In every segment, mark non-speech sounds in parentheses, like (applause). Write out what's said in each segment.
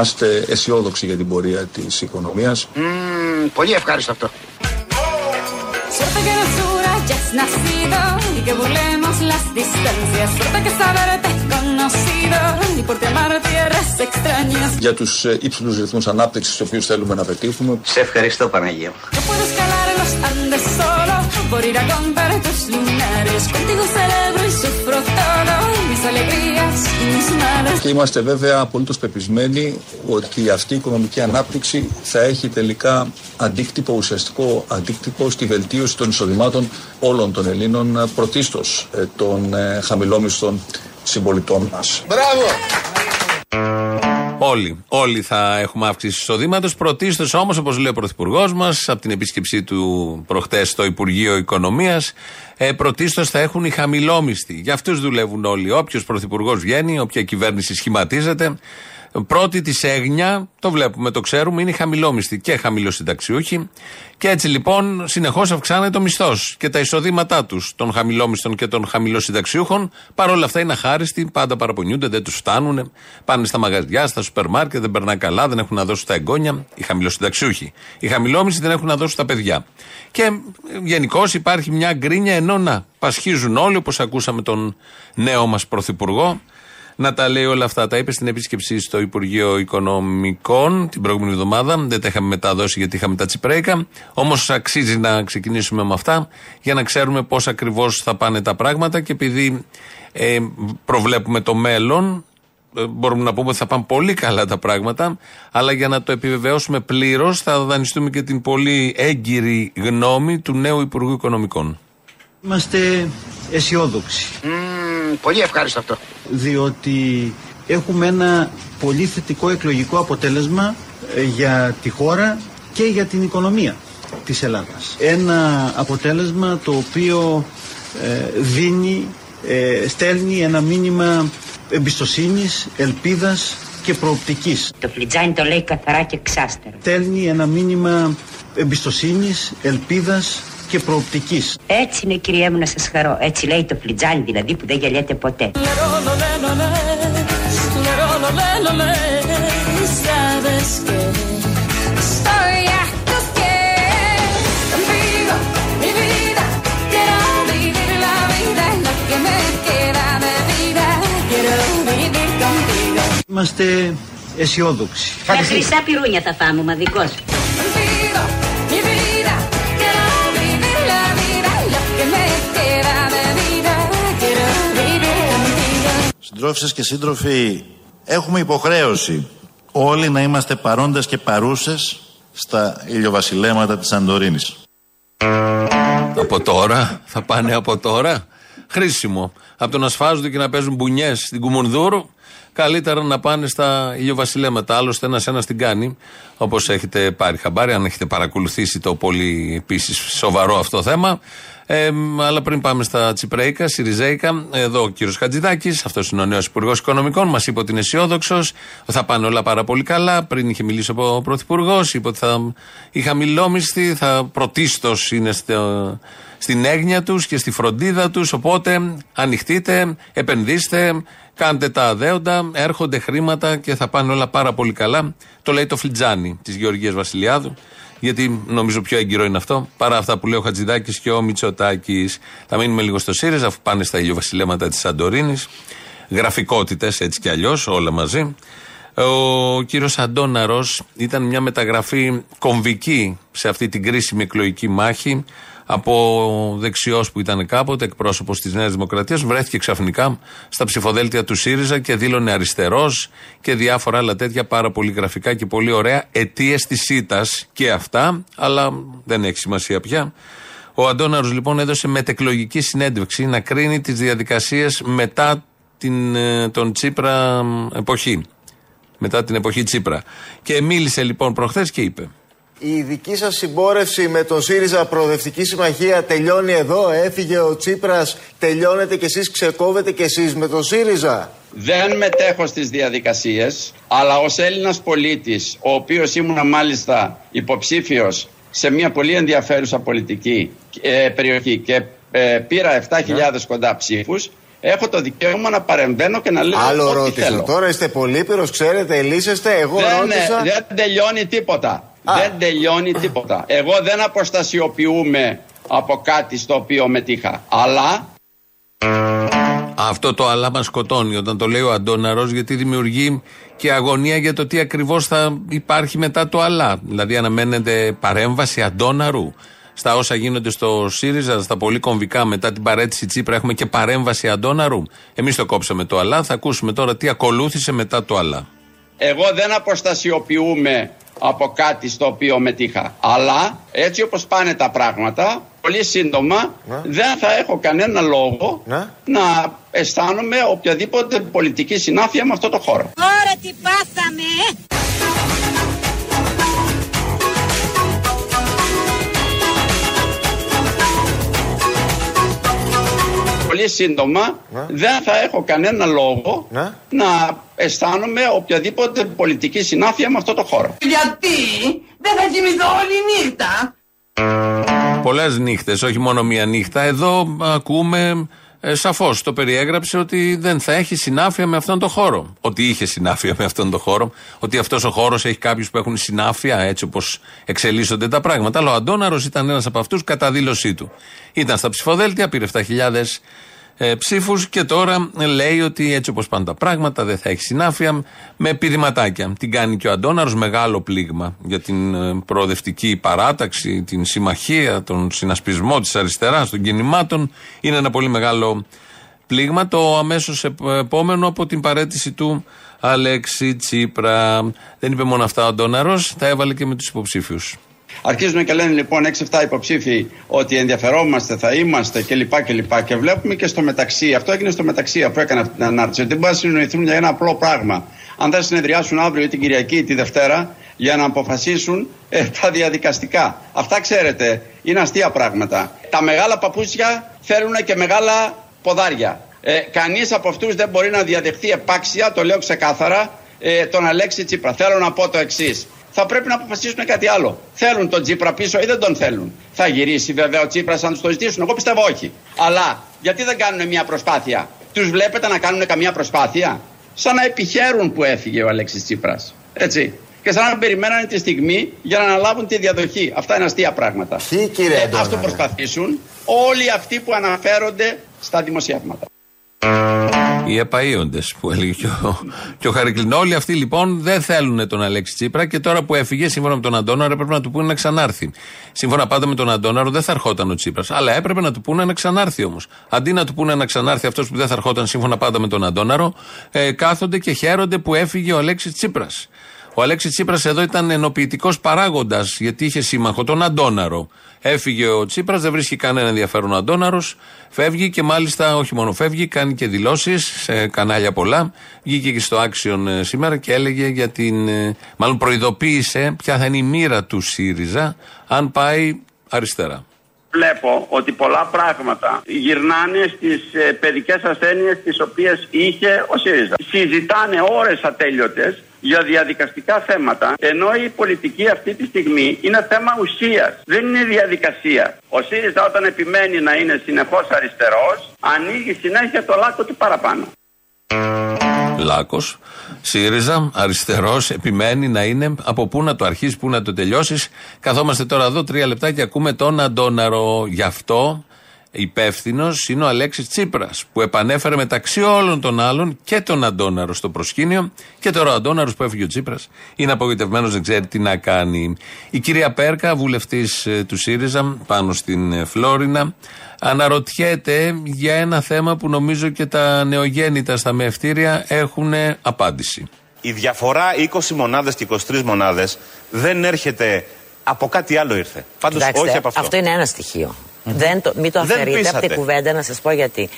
είμαστε αισιόδοξοι για την πορεία της οικονομίας. Mm, πολύ ευχάριστο αυτό. Για τους ε, ύψηλους ρυθμούς ανάπτυξης τους οποίους θέλουμε να πετύχουμε. Σε ευχαριστώ Παναγία μου. Και είμαστε βέβαια απολύτως πεπισμένοι ότι αυτή η οικονομική ανάπτυξη θα έχει τελικά αντίκτυπο, ουσιαστικό αντίκτυπο στη βελτίωση των εισοδημάτων όλων των Ελλήνων, πρωτίστως ε, των ε, χαμηλόμισθων συμπολιτών μας. Μπράβο! Όλοι. Όλοι θα έχουμε αύξηση εισοδήματος. Πρωτίστως όμως, όπως λέει ο Πρωθυπουργός μας, από την επίσκεψή του προχτές στο Υπουργείο Οικονομίας, ε, πρωτίστως θα έχουν οι χαμηλόμισθοι. Για αυτούς δουλεύουν όλοι. Όποιος Πρωθυπουργός βγαίνει, όποια κυβέρνηση σχηματίζεται, Πρώτη της έγνοια, το βλέπουμε, το ξέρουμε, είναι οι χαμηλόμισθοι και χαμηλοσυνταξιούχοι. Και έτσι λοιπόν συνεχώς αυξάνεται ο μισθός και τα εισοδήματά τους των χαμηλόμισθων και των χαμηλοσυνταξιούχων. Παρ' όλα αυτά είναι αχάριστοι, πάντα παραπονιούνται, δεν τους φτάνουν. Πάνε στα μαγαζιά, στα σούπερ μάρκετ, δεν περνά καλά, δεν έχουν να δώσουν τα εγγόνια. Οι χαμηλοσυνταξιούχοι. Οι χαμηλόμισθοι δεν έχουν να δώσουν τα παιδιά. Και γενικώς υπάρχει μια γκρίνια ενώ να πασχίζουν όλοι, όπως ακούσαμε τον νέο μας πρωθυπουργό να τα λέει όλα αυτά. Τα είπε στην επίσκεψη στο Υπουργείο Οικονομικών την προηγούμενη εβδομάδα. Δεν τα είχαμε μεταδώσει γιατί είχαμε τα τσιπρέικα. Όμως αξίζει να ξεκινήσουμε με αυτά για να ξέρουμε πώς ακριβώς θα πάνε τα πράγματα και επειδή ε, προβλέπουμε το μέλλον, ε, μπορούμε να πούμε ότι θα πάνε πολύ καλά τα πράγματα, αλλά για να το επιβεβαιώσουμε πλήρως θα δανειστούμε και την πολύ έγκυρη γνώμη του νέου Υπουργού Οικονομικών. Είμαστε αισιόδοξοι. Mm, πολύ ευχάριστο αυτό. Διότι έχουμε ένα πολύ θετικό εκλογικό αποτέλεσμα ε, για τη χώρα και για την οικονομία της Ελλάδας. Ένα αποτέλεσμα το οποίο ε, δίνει, ε, στέλνει ένα μήνυμα εμπιστοσύνης, ελπίδας και προοπτικής. Το φλιτζάνι το λέει καθαρά και ξάστερο. Στέλνει ένα μήνυμα εμπιστοσύνης, ελπίδας και προοπτικής. Έτσι είναι κυρία μου να σας χαρώ. Έτσι λέει το φλιτζάνι δηλαδή που δεν γελιέται ποτέ. Είμαστε αισιόδοξοι. Τα χρυσά πυρούνια θα φάμε, μαδικός. Συντρόφισσες και σύντροφοι, έχουμε υποχρέωση όλοι να είμαστε παρόντες και παρούσες στα ηλιοβασιλέματα της Σαντορίνης. Από τώρα, θα πάνε από τώρα. Χρήσιμο. Από το να σφάζονται και να παίζουν μπουνιές στην Κουμουνδούρου, καλύτερα να πάνε στα ηλιοβασιλέματα. Άλλωστε, ένα-ένα την κάνει, όπως έχετε πάρει χαμπάρι, αν έχετε παρακολουθήσει το πολύ επίσης σοβαρό αυτό θέμα. Ε, αλλά πριν πάμε στα Τσιπρέικα, Σιριζέικα, εδώ ο κύριος Χατζηδάκης, αυτός είναι ο νέος Υπουργός Οικονομικών, μας είπε ότι είναι αισιόδοξος, θα πάνε όλα πάρα πολύ καλά. Πριν είχε μιλήσει ο Πρωθυπουργός, είπε ότι θα, οι χαμηλόμισθοι θα πρωτίστως είναι στο, στην έγνοια τους και στη φροντίδα τους. Οπότε ανοιχτείτε, επενδύστε, κάντε τα αδέοντα, έρχονται χρήματα και θα πάνε όλα πάρα πολύ καλά. Το λέει το Φλιτζάνι της Γεωργίας Βασιλιάδου γιατί νομίζω πιο έγκυρο είναι αυτό, παρά αυτά που λέει ο Χατζηδάκης και ο Μητσοτάκης. Θα μείνουμε λίγο στο ΣΥΡΙΖΑ, αφού πάνε στα ηλιοβασιλέματα της Σαντορίνης. Γραφικότητες έτσι κι αλλιώς, όλα μαζί. Ο κύριος Αντώναρος ήταν μια μεταγραφή κομβική σε αυτή την κρίσιμη εκλογική μάχη από δεξιός που ήταν κάποτε, εκπρόσωπος της Νέας Δημοκρατίας, βρέθηκε ξαφνικά στα ψηφοδέλτια του ΣΥΡΙΖΑ και δήλωνε αριστερός και διάφορα άλλα τέτοια πάρα πολύ γραφικά και πολύ ωραία. Αιτίες της ΣΥΤΑ και αυτά, αλλά δεν έχει σημασία πια. Ο Αντώναρο λοιπόν έδωσε μετεκλογική συνέντευξη να κρίνει τις διαδικασίες μετά την, ε, τον Τσίπρα εποχή. Μετά την εποχή Τσίπρα. Και μίλησε λοιπόν προχθές και είπε. Η δική σας συμπόρευση με τον ΣΥΡΙΖΑ Προοδευτική Συμμαχία τελειώνει εδώ, έφυγε ο Τσίπρας, τελειώνετε κι εσείς, ξεκόβετε κι εσείς με τον ΣΥΡΙΖΑ. Δεν μετέχω στις διαδικασίες, αλλά ως Έλληνας πολίτης, ο οποίος ήμουν μάλιστα υποψήφιος σε μια πολύ ενδιαφέρουσα πολιτική ε, περιοχή και ε, πήρα 7.000 κοντά ψήφους, έχω το δικαίωμα να παρεμβαίνω και να λέω Άλλο ό,τι ρώτησα. θέλω. Τώρα είστε πολύπειρο, ξέρετε, λύσεστε. Εγώ δεν, ρώτησα. δεν τελειώνει τίποτα. Δεν τελειώνει τίποτα. Εγώ δεν αποστασιοποιούμε από κάτι στο οποίο μετήχα. Αλλά Αυτό το αλλά μας σκοτώνει όταν το λέει ο Αντώναρος, γιατί δημιουργεί και αγωνία για το τι ακριβώς θα υπάρχει μετά το αλλά. Δηλαδή, αναμένεται παρέμβαση Αντώναρου στα όσα γίνονται στο ΣΥΡΙΖΑ, στα πολύ κομβικά μετά την παρέτηση Τσίπρα. Έχουμε και παρέμβαση Αντώναρου. Εμείς το κόψαμε το αλλά. Θα ακούσουμε τώρα τι ακολούθησε μετά το αλλά. εγώ δεν αποστασιοποιούμε από κάτι στο οποίο μετήχα. Αλλά έτσι όπως πάνε τα πράγματα, πολύ σύντομα δεν θα έχω κανένα λόγο Ναι. να αισθάνομαι οποιαδήποτε πολιτική συνάφεια με αυτό το χώρο. Τώρα τι πάθαμε, Πολύ σύντομα δεν θα έχω κανένα λόγο Ναι. να αισθάνομαι οποιαδήποτε πολιτική συνάφεια με αυτό το χώρο. Γιατί; Δεν θα κοιμηθώ όλη νύχτα. Πολλές νύχτες, όχι μόνο μία νύχτα. Εδώ ακούμε ε, σαφώς το περιέγραψε ότι δεν θα έχει συνάφεια με αυτόν τον χώρο. Ότι είχε συνάφεια με αυτόν τον χώρο. Ότι αυτός ο χώρος έχει κάποιους που έχουν συνάφεια, έτσι όπως εξελίσσονται τα πράγματα. Αλλά ο Αντώναρος ήταν ένας από αυτούς κατά δήλωσή του. Ήταν στα ψηφοδέλτια, πήρε 7.000 ε, ψήφους και τώρα λέει ότι έτσι όπως πάνε τα πράγματα δεν θα έχει συνάφεια με επιδηματάκια. Την κάνει και ο Αντώναρος μεγάλο πλήγμα για την ε, προοδευτική παράταξη, την συμμαχία, τον συνασπισμό της αριστεράς, των κινημάτων. Είναι ένα πολύ μεγάλο πλήγμα. Το αμέσως επόμενο από την παρέτηση του Αλέξη Τσίπρα. Δεν είπε μόνο αυτά ο Αντώναρος, τα έβαλε και με τους υποψήφιους. Αρχίζουν και λένε λοιπόν 6-7 υποψήφοι ότι ενδιαφερόμαστε, θα είμαστε κλπ. κλπ. Και βλέπουμε και στο μεταξύ, αυτό έγινε στο μεταξύ αφού έκανε αυτή την ανάρτηση, ότι δεν μπορεί να συνοηθούν για ένα απλό πράγμα. Αν δεν συνεδριάσουν αύριο ή την Κυριακή ή τη Δευτέρα για να αποφασίσουν ε, τα διαδικαστικά. Αυτά ξέρετε, είναι αστεία πράγματα. Τα μεγάλα παπούτσια θέλουν και μεγάλα ποδάρια. Ε, Κανείς από αυτούς δεν μπορεί να διαδεχθεί επάξια, το λέω ξεκάθαρα, ε, τον Αλέξη Τσίπρα. Θέλω να πω το εξής. Θα πρέπει να αποφασίσουν κάτι άλλο. Θέλουν τον Τσίπρα πίσω ή δεν τον θέλουν; Θα γυρίσει βέβαια ο Τσίπρας αν τους το ζητήσουν. Εγώ πιστεύω όχι. Αλλά γιατί δεν κάνουν μια προσπάθεια; Τους βλέπετε να κάνουν καμία προσπάθεια; Σαν να επιχαίρουν που έφυγε ο Αλέξης Τσίπρας. Έτσι. Και σαν να περιμένανε τη στιγμή για να αναλάβουν τη διαδοχή. Αυτά είναι αστεία πράγματα. Ποιοι, κύριε Ε, Αντώναρο; ας το προσπαθήσουν όλοι αυτοί που αναφέρονται στα δημοσιεύματα. Οι επαείοντε που έλεγε και ο, και ο Χαρικλίνο. Όλοι αυτοί λοιπόν δεν θέλουν τον Αλέξη Τσίπρα και τώρα που έφυγε, σύμφωνα με τον Αντώναρο, έπρεπε να του πούνε να ξανάρθει. Σύμφωνα πάντα με τον Αντώναρο δεν θα ερχόταν ο Τσίπρας. Αλλά έπρεπε να του πούνε να ξανάρθει όμως. Αντί να του πούνε να ξανάρθει αυτός που δεν θα ερχόταν σύμφωνα πάντα με τον Αντώναρο, ε, κάθονται και χαίρονται που έφυγε ο Αλέξης Τσίπρας. Ο Αλέξης Τσίπρας εδώ ήταν ενοποιητικός παράγοντας, γιατί είχε σύμμαχο τον Αντώναρο. Έφυγε ο Τσίπρας, δεν βρίσκει κανένα ενδιαφέρον ο Αντώναρος. Φεύγει και μάλιστα όχι μόνο φεύγει, κάνει και δηλώσεις σε κανάλια πολλά. Βγήκε και στο Action ε, σήμερα και έλεγε για την. ε, Μάλλον προειδοποίησε ποια θα είναι η μοίρα του ΣΥΡΙΖΑ αν πάει αριστερά. Βλέπω ότι πολλά πράγματα γυρνάνε στις ε, παιδικές ασθένειες τις οποίες είχε ο ΣΥΡΙΖΑ. Συζητάνε ώρες ατέλειωτες για διαδικαστικά θέματα, ενώ η πολιτική αυτή τη στιγμή είναι θέμα ουσίας, δεν είναι διαδικασία. Ο ΣΥΡΙΖΑ όταν επιμένει να είναι συνεχώς αριστερός, ανοίγει συνέχεια το λάκκο του παραπάνω. Λάκο, ΣΥΡΙΖΑ, αριστερός, επιμένει να είναι από πού να το αρχίσεις, πού να το τελειώσεις. Καθόμαστε τώρα εδώ τρία λεπτά και ακούμε τον Αντώναρο. Γι' αυτό υπεύθυνος είναι ο Αλέξης Τσίπρας, που επανέφερε μεταξύ όλων των άλλων και τον Αντώναρο στο προσκήνιο. Και τώρα ο Αντώναρος που έφυγε ο Τσίπρας είναι απογοητευμένος, δεν ξέρει τι να κάνει. Η κυρία Πέρκα, βουλευτής του ΣΥΡΙΖΑ, πάνω στην ε, Φλόρινα, αναρωτιέται για ένα θέμα που νομίζω και τα νεογέννητα στα μεευτήρια έχουν απάντηση. Η διαφορά 20 μονάδες και 23 μονάδες δεν έρχεται από κάτι άλλο ήρθε. Πάντως Κοιτάξτε, όχι από αυτό. είναι ένα στοιχείο. Δεν το, μην το Δεν αφαιρείτε από την πείσατε. κουβέντα να σας πω γιατί.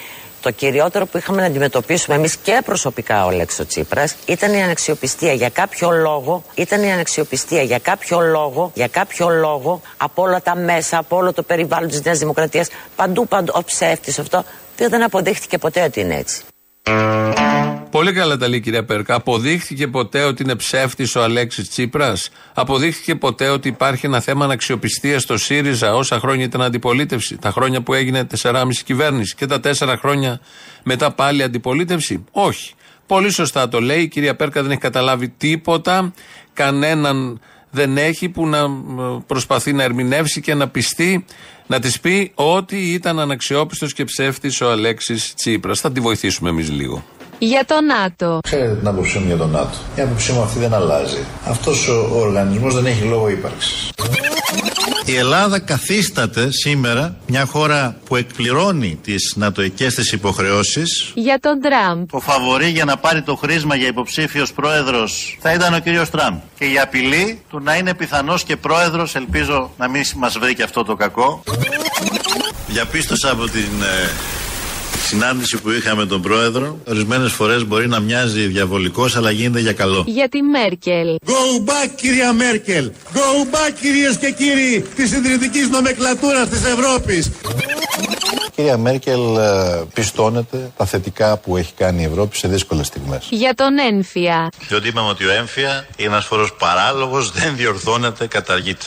Το κυριότερο που είχαμε να αντιμετωπίσουμε εμείς και προσωπικά ο Λέξο Τσίπρας ήταν η αναξιοπιστία. Για κάποιο λόγο, ήταν η αναξιοπιστία. Για κάποιο λόγο, για κάποιο λόγο, από όλα τα μέσα, από όλο το περιβάλλον της Νέας Δημοκρατίας, παντού, παντού, ο ψεύτης αυτό, δεν αποδείχτηκε ποτέ ότι είναι έτσι. Πολύ καλά τα λέει η κυρία Πέρκα. Αποδείχθηκε ποτέ ότι είναι ψεύτης ο Αλέξης Τσίπρας; Αποδείχθηκε ποτέ ότι υπάρχει ένα θέμα αναξιοπιστίας στο ΣΥΡΙΖΑ όσα χρόνια ήταν αντιπολίτευση; Τα χρόνια που έγινε 4,5 κυβέρνηση και τα 4 χρόνια μετά πάλι αντιπολίτευση; Όχι. Πολύ σωστά το λέει. Η κυρία Πέρκα δεν έχει καταλάβει τίποτα. Κανέναν δεν έχει που να προσπαθεί να ερμηνεύσει και να πιστεί, να της πει ότι ήταν αναξιόπιστος και ψεύτης ο Αλέξης Τσίπρας. Θα τη βοηθήσουμε εμείς λίγο. Για το ΝΑΤΟ. Ξέρετε την άποψή μου για τον ΝΑΤΟ. Η άποψή μου αυτή δεν αλλάζει. Αυτός ο, ο οργανισμός δεν έχει λόγο ύπαρξης. Η Ελλάδα καθίσταται σήμερα μια χώρα που εκπληρώνει τις νατοικές της υποχρεώσεις. Για τον Τραμπ. Ο φαβορή για να πάρει το χρήσμα για υποψήφιος πρόεδρος θα ήταν ο κύριος Τραμπ. Και η απειλή του να είναι πιθανός και πρόεδρος, ελπίζω να μην μας βρει και αυτό το κακό. Διαπίστωσα από την ε, συνάντηση που είχαμε τον πρόεδρο, ορισμένες φορές μπορεί να μοιάζει διαβολικός, αλλά γίνεται για καλό. Για τη Μέρκελ. Go back, κυρία Μέρκελ! Go back, κυρίες και κύριοι της συντηρητική νομεκλατούρας της Ευρώπης! Κυρία Μέρκελ ε, πιστώνεται τα θετικά που έχει κάνει η Ευρώπη σε δύσκολες στιγμές. Για τον Ένφια. Διότι είπαμε ότι ο Έμφυα είναι ένας φόρος παράλογος, δεν διορθώνεται, καταργείται.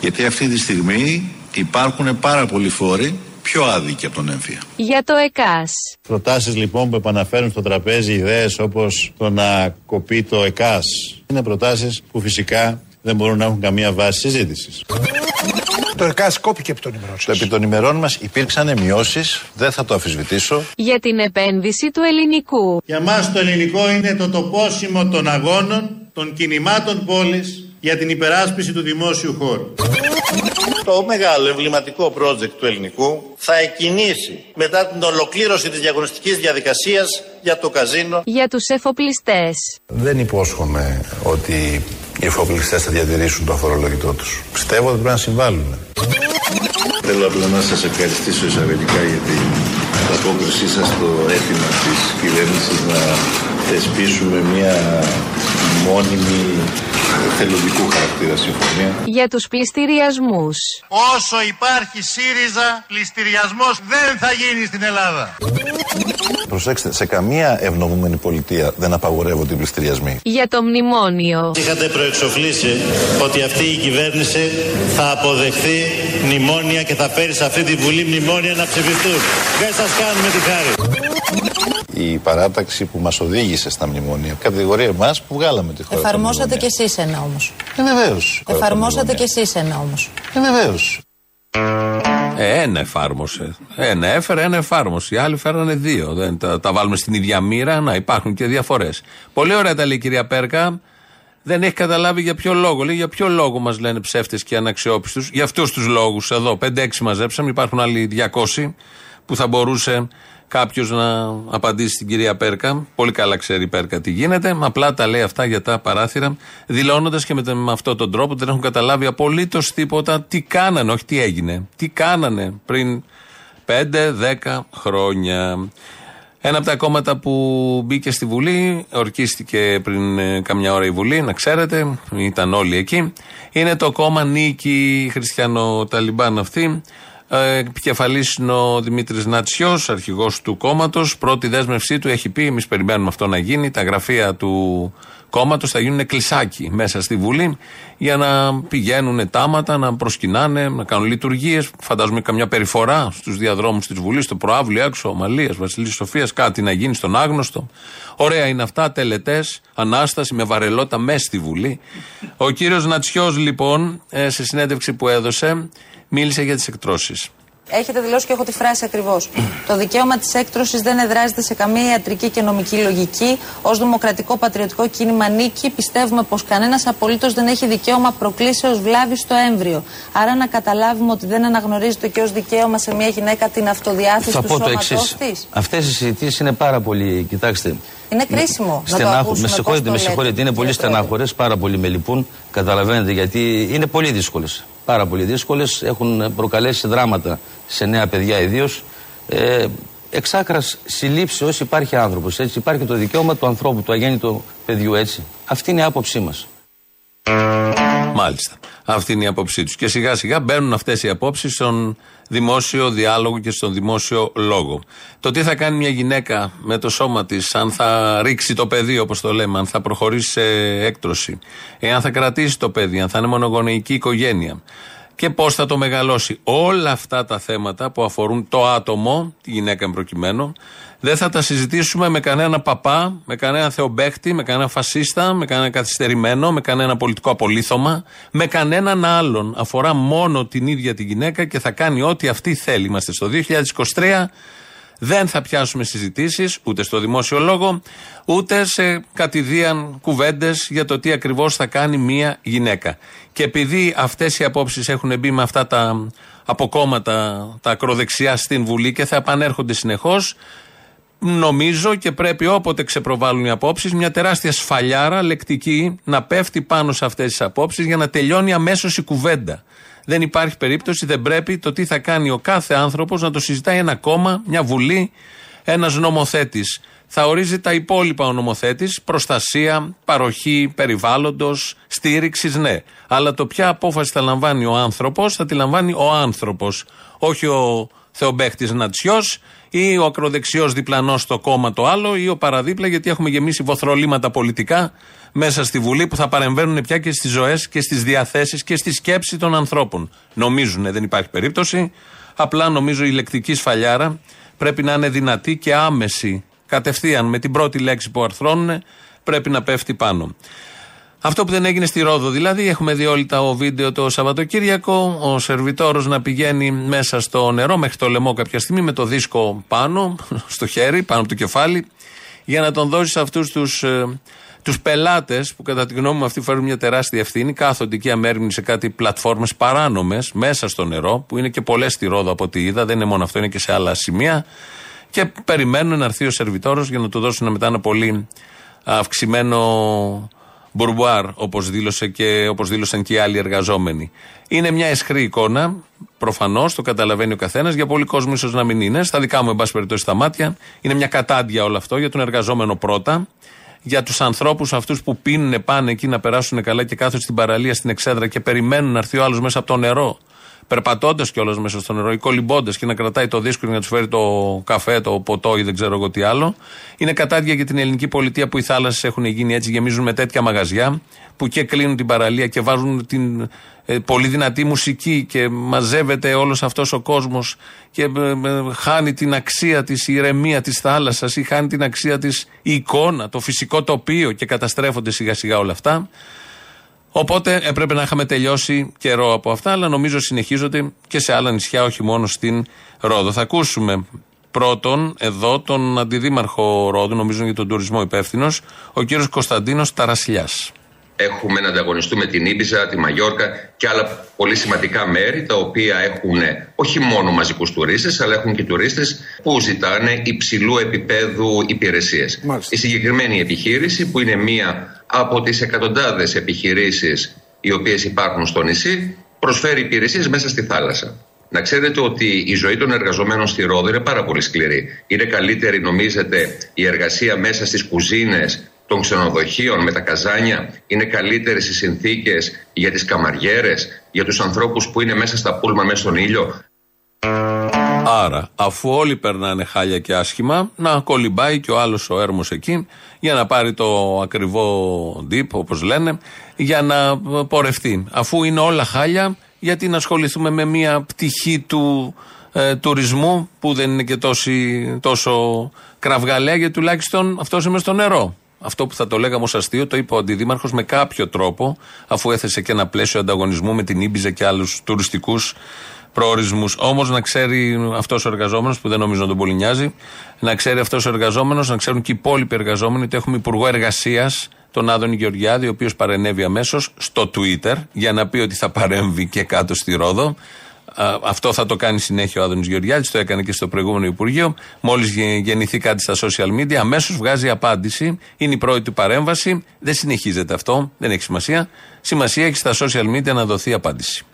Γιατί αυτή τη στιγμή υπάρχουν πάρα πολλοί φόροι πιο άδικη από τον έμφυα. Για το ΕΚΑΣ. Προτάσεις λοιπόν που επαναφέρουν στο τραπέζι ιδέες όπως το να κοπεί το ΕΚΑΣ είναι προτάσεις που φυσικά δεν μπορούν να έχουν καμία βάση συζήτησης. Το ΕΚΑΣ κόπηκε επί των ημερών Το επί των ημερών μας υπήρξαν μειώσεις, δεν θα το αφισβητήσω. Για την επένδυση του ελληνικού. Για μας το ελληνικό είναι το τοπόσιμο των αγώνων, των κινημάτων πόλης για την υπεράσπιση του δημόσιου χώρου. Το μεγάλο εμβληματικό project του ελληνικού θα εκκινήσει μετά την ολοκλήρωση της διαγωνιστικής διαδικασίας για το καζίνο. Για τους εφοπλιστές. Δεν υπόσχομαι ότι οι εφοπλιστές θα διατηρήσουν το αφορολογητό τους. Πιστεύω ότι πρέπει να συμβάλλουν. Θέλω απλά να σας ευχαριστήσω εισαγωγικά για την απόκρισή σας στο αίτημα της κυβέρνησης να θεσπίσουμε μια μόνιμη θελοντικού χαρακτήρα συμφωνία. Για τους πληστηριασμούς. Όσο υπάρχει ΣΥΡΙΖΑ, πληστηριασμός δεν θα γίνει στην Ελλάδα. Προσέξτε, σε καμία ευνοούμενη πολιτεία δεν απαγορεύονται οι πληστηριασμοί. Για το μνημόνιο. Είχατε προεξοφλήσει ότι αυτή η κυβέρνηση θα αποδεχθεί μνημόνια και θα φέρει σε αυτή τη Βουλή μνημόνια να ψηφιστούν. Δεν σας κάνουμε τη χάρη. Η παράταξη που μας οδήγησε στα μνημόνια κατηγορεί εμά που βγάλαμε τη χώρα. Εφαρμόσατε κι εσείς ένα όμως. Ε, βεβαίως. Εφαρμόσατε κι εσείς ένα όμως. Ε, βεβαίως. Ε, ένα εφάρμοσε. Ένα έφερε, ένα εφάρμοσε. Οι άλλοι φέρανε δύο. Δεν τα, τα βάλουμε στην ίδια μοίρα. Να υπάρχουν και διαφορές. Πολύ ωραία τα λέει η κυρία Πέρκα. Δεν έχει καταλάβει για ποιο λόγο. Λέει για ποιο λόγο μας λένε ψεύτες και αναξιόπιστους. Για αυτούς τους λόγους εδώ. 5-6 μαζέψαμε. Υπάρχουν άλλοι 200 που θα μπορούσε κάποιος να απαντήσει στην κυρία Πέρκα. Πολύ καλά ξέρει η Πέρκα τι γίνεται. Απλά τα λέει αυτά για τα παράθυρα, δηλώνοντας και με, με αυτόν τον τρόπο ότι δεν έχουν καταλάβει απολύτως τίποτα τι κάνανε, όχι τι έγινε. Τι κάνανε πριν 5-10 χρόνια. Ένα από τα κόμματα που μπήκε στη Βουλή, ορκίστηκε πριν ε, καμιά ώρα η Βουλή, να ξέρετε, ήταν όλοι εκεί. Είναι το κόμμα Νίκη Χριστιανο-Ταλιμπάν αυτή. Ε, Επικεφαλής είναι ο Δημήτρης Νατσιός, αρχηγός του κόμματος. Πρώτη δέσμευσή του έχει πει: Εμείς περιμένουμε αυτό να γίνει. Τα γραφεία του κόμματος θα γίνουν κλεισάκι μέσα στη Βουλή για να πηγαίνουν τάματα, να προσκυνάνε, να κάνουν λειτουργίες. Φαντάζομαι καμιά περιφορά στους διαδρόμους της Βουλής, στο προάβλιο έξω, Ομαλίας, Βασιλής Σοφίας, κάτι να γίνει στον άγνωστο. Ωραία είναι αυτά, τελετές, ανάσταση με βαρελότα μέσα στη Βουλή. Ο κύριος Νατσιός, λοιπόν, ε, σε συνέντευξη που έδωσε, μίλησε για τις εκτρώσεις. Έχετε δηλώσει και έχω τη φράση ακριβώς. Το δικαίωμα της έκτρωσης δεν εδράζεται σε καμία ιατρική και νομική λογική. Ω δημοκρατικό πατριωτικό κίνημα νίκη, πιστεύουμε πως κανένας απολύτως δεν έχει δικαίωμα προκλήσεως βλάβης στο έμβριο. Άρα να καταλάβουμε ότι δεν αναγνωρίζεται και ως δικαίωμα σε μια γυναίκα την αυτοδιάθεση Θα του πω το σώματός εξής. της. Αυτές οι συζητήσεις είναι πάρα πολύ. Κοιτάξτε. Είναι κρίσιμο. να το Στενάχο- ακούσουμε με πώς συγχωρείτε, το με λέτε, συγχωρείτε. Είναι πολύ κύριε Πρόεδρε. στενάχωρες, πάρα πολύ με λυπούν. Καταλαβαίνετε γιατί είναι πολύ δύσκολες. Πάρα πολύ δύσκολες. Έχουν προκαλέσει δράματα σε νέα παιδιά ιδίως. Ε, Εξ άκρα συλλήψεως υπάρχει άνθρωπος. Έτσι υπάρχει το δικαίωμα του ανθρώπου, του αγέννητου παιδιού έτσι. Αυτή είναι η άποψή μας. Μάλιστα. Αυτή είναι η απόψή τους. Και σιγά σιγά μπαίνουν αυτές οι απόψεις στον δημόσιο διάλογο και στον δημόσιο λόγο. Το τι θα κάνει μια γυναίκα με το σώμα της, αν θα ρίξει το παιδί, όπως το λέμε, αν θα προχωρήσει σε έκτρωση, εάν θα κρατήσει το παιδί, αν θα είναι μονογονεϊκή οικογένεια και πώς θα το μεγαλώσει. Όλα αυτά τα θέματα που αφορούν το άτομο, τη γυναίκα προκειμένου, δεν θα τα συζητήσουμε με κανένα παπά, με κανένα θεομπέχτη, με κανένα φασίστα, με κανένα καθυστερημένο, με κανένα πολιτικό απολύθωμα, με κανέναν άλλον. Αφορά μόνο την ίδια τη γυναίκα και θα κάνει ό,τι αυτή θέλει. Είμαστε στο 2023. Δεν θα πιάσουμε συζητήσεις ούτε στο δημόσιο λόγο, ούτε σε κατηδίαν κουβέντες για το τι ακριβώς θα κάνει μία γυναίκα. Και επειδή αυτές οι απόψεις έχουν μπει με αυτά τα αποκόμματα, τα ακροδεξιά στην Βουλή και θα επανέρχονται συνεχώς, νομίζω και πρέπει όποτε ξεπροβάλλουν οι απόψεις, μια τεράστια σφαλιάρα λεκτική να πέφτει πάνω σε αυτές τις απόψεις για να τελειώνει αμέσως η κουβέντα. Δεν υπάρχει περίπτωση, δεν πρέπει το τι θα κάνει ο κάθε άνθρωπος να το συζητάει ένα κόμμα, μια βουλή, ένας νομοθέτης. Θα ορίζει τα υπόλοιπα ο νομοθέτης, προστασία, παροχή περιβάλλοντος, στήριξης, ναι. Αλλά το ποια απόφαση θα λαμβάνει ο άνθρωπος, θα τη λαμβάνει ο άνθρωπος. Όχι ο θεομπέχτη Νατσιός ή ο ακροδεξιός διπλανός στο κόμμα το άλλο ή ο παραδίπλα, γιατί έχουμε γεμίσει βοθρολήματα πολιτικά μέσα στη Βουλή που θα παρεμβαίνουν πια και στις ζωές και στις διαθέσεις και στη σκέψη των ανθρώπων. Νομίζουν, δεν υπάρχει περίπτωση. Απλά νομίζω η λεκτική σφαλιάρα πρέπει να είναι δυνατή και άμεση. Κατευθείαν με την πρώτη λέξη που αρθρώνουν πρέπει να πέφτει πάνω. Αυτό που δεν έγινε στη Ρόδο δηλαδή, έχουμε δει όλοι τα βίντεο το Σαββατοκύριακο, ο σερβιτόρος να πηγαίνει μέσα στο νερό μέχρι το λαιμό κάποια στιγμή με το δίσκο πάνω, (laughs) στο χέρι, πάνω από το κεφάλι, για να τον δώσει σε αυτούς τους τους πελάτες που κατά τη γνώμη μου αυτοί φέρουν μια τεράστια ευθύνη, κάθονται εκεί αμέριμνοι σε κάτι πλατφόρμες παράνομες μέσα στο νερό, που είναι και πολλές στη Ρόδο από ό,τι είδα, δεν είναι μόνο αυτό, είναι και σε άλλα σημεία. Και περιμένουν να έρθει ο σερβιτόρος για να του δώσουν μετά ένα πολύ αυξημένο μπουρμπουάρ, όπως όπως δήλωσαν και οι άλλοι εργαζόμενοι. Είναι μια εσχρή εικόνα, προφανώς, το καταλαβαίνει ο καθένας. Για πολλοί κόσμο ίσως να μην είναι. Στα δικά μου, εν πάση περιπτώσει, στα μάτια. Είναι μια κατάντια όλο αυτό για τον εργαζόμενο πρώτα για τους ανθρώπους αυτούς που πίνουν, πάνε εκεί να περάσουν καλά και κάθονται στην παραλία, στην εξέδρα και περιμένουν να έρθει ο άλλος μέσα από το νερό. Περπατώντας κιόλας μέσα στο νερό ή κολυμπώντας και να κρατάει το δίσκο για να του φέρει το καφέ, το ποτό ή δεν ξέρω εγώ τι άλλο. Είναι κατάδια για την ελληνική πολιτεία που οι θάλασσες έχουν γίνει έτσι, γεμίζουν με τέτοια μαγαζιά που και κλείνουν την παραλία και βάζουν την ε, πολύ δυνατή μουσική και μαζεύεται όλος αυτός ο κόσμος και ε, ε, χάνει την αξία της η ηρεμία της θάλασσας ή χάνει την αξία της η εικόνα, το φυσικό τοπίο και καταστρέφονται σιγά σιγά όλα αυτά. Οπότε έπρεπε να είχαμε τελειώσει καιρό από αυτά, αλλά νομίζω συνεχίζονται και σε άλλα νησιά, όχι μόνο στην Ρόδο. Θα ακούσουμε πρώτον εδώ τον αντιδήμαρχο Ρόδου, νομίζω για τον τουρισμό υπεύθυνος, ο κύριος Κωνσταντίνος Ταρασιλιάς έχουμε να ανταγωνιστούμε την Ήμπιζα, τη Μαγιόρκα και άλλα πολύ σημαντικά μέρη τα οποία έχουν όχι μόνο μαζικούς τουρίστες αλλά έχουν και τουρίστες που ζητάνε υψηλού επίπεδου υπηρεσίες. Η συγκεκριμένη επιχείρηση που είναι μία από τις εκατοντάδες επιχειρήσεις οι οποίες υπάρχουν στο νησί προσφέρει υπηρεσίες μέσα στη θάλασσα. Να ξέρετε ότι η ζωή των εργαζομένων στη Ρόδο είναι πάρα πολύ σκληρή. Είναι καλύτερη, νομίζετε, η εργασία μέσα στις κουζίνες των ξενοδοχείων με τα καζάνια είναι καλύτερες οι συνθήκες για τις καμαριέρες, για τους ανθρώπους που είναι μέσα στα πούλμα, μέσα στον ήλιο; Άρα, αφού όλοι περνάνε χάλια και άσχημα, να κολυμπάει και ο άλλος ο έρμος εκεί για να πάρει το ακριβό dip, όπως λένε, για να πορευτεί. Αφού είναι όλα χάλια, γιατί να ασχοληθούμε με μια πτυχή του ε, τουρισμού που δεν είναι και τόσο κραυγαλαία, γιατί τουλάχιστον αυτός είμαι στο νερό. Αυτό που θα το λέγαμε ως αστείο το είπε ο Αντιδήμαρχος με κάποιο τρόπο, αφού έθεσε και ένα πλαίσιο ανταγωνισμού με την Ήμπιζα και άλλους τουριστικούς προορισμούς. Όμως να ξέρει αυτός ο εργαζόμενος, που δεν νομίζω να τον πολύ νοιάζει, να ξέρει αυτός ο εργαζόμενος, να ξέρουν και οι υπόλοιποι εργαζόμενοι ότι έχουμε Υπουργό Εργασίας, τον Άδωνη Γεωργιάδη, ο οποίος παρενέβη αμέσως στο Twitter για να πει ότι θα παρέμβει και κάτω στη Ρόδο αυτό θα το κάνει συνέχεια ο Άδωνης Γεωργιάδης, το έκανε και στο προηγούμενο Υπουργείο. Μόλις γεννηθεί κάτι στα social media, αμέσως βγάζει απάντηση. Είναι η πρώτη παρέμβαση. Δεν συνεχίζεται αυτό, δεν έχει σημασία. Σημασία έχει στα social media να δοθεί απάντηση.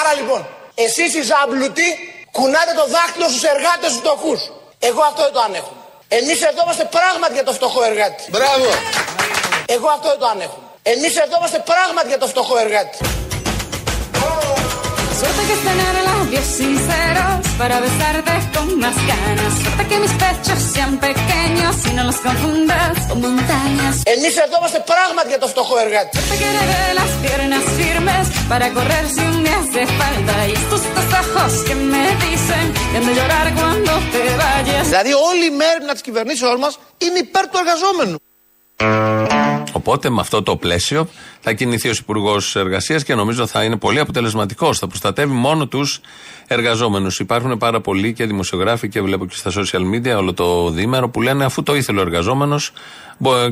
Άρα λοιπόν, εσείς οι ζάμπλουτοι κουνάτε το δάχτυλο στους εργάτες του φτωχούς. Εγώ αυτό δεν το ανέχομαι. Εμείς εδώ είμαστε πράγματι για το φτωχό εργάτη. Μπράβο. Εγώ αυτό δεν το ανέχομαι. Εμείς εδώ είμαστε πράγματι για το φτωχό εργάτη. Suerte que es tener labios sinceros para besarte con más ganas. Suerte que mis pechos sean pequeños y no los confundas con montañas. Εμείς εδώ είμαστε πράγματι για το φτωχό εργάτη. Suerte que le dé las piernas firmes para correr si me hace falta. Y estos dos ojos que me dicen que han de llorar cuando te vayas. Δηλαδή όλη η μέρημνα της κυβερνήσεώς μας είναι υπέρ του εργαζόμενου. Οπότε με αυτό το πλαίσιο θα κινηθεί ο Υπουργός Εργασίας και νομίζω θα είναι πολύ αποτελεσματικό. Θα προστατεύει μόνο τους εργαζόμενους. Υπάρχουν πάρα πολλοί και δημοσιογράφοι και βλέπω και στα social media όλο το δίμερο που λένε αφού το ήθελε ο εργαζόμενος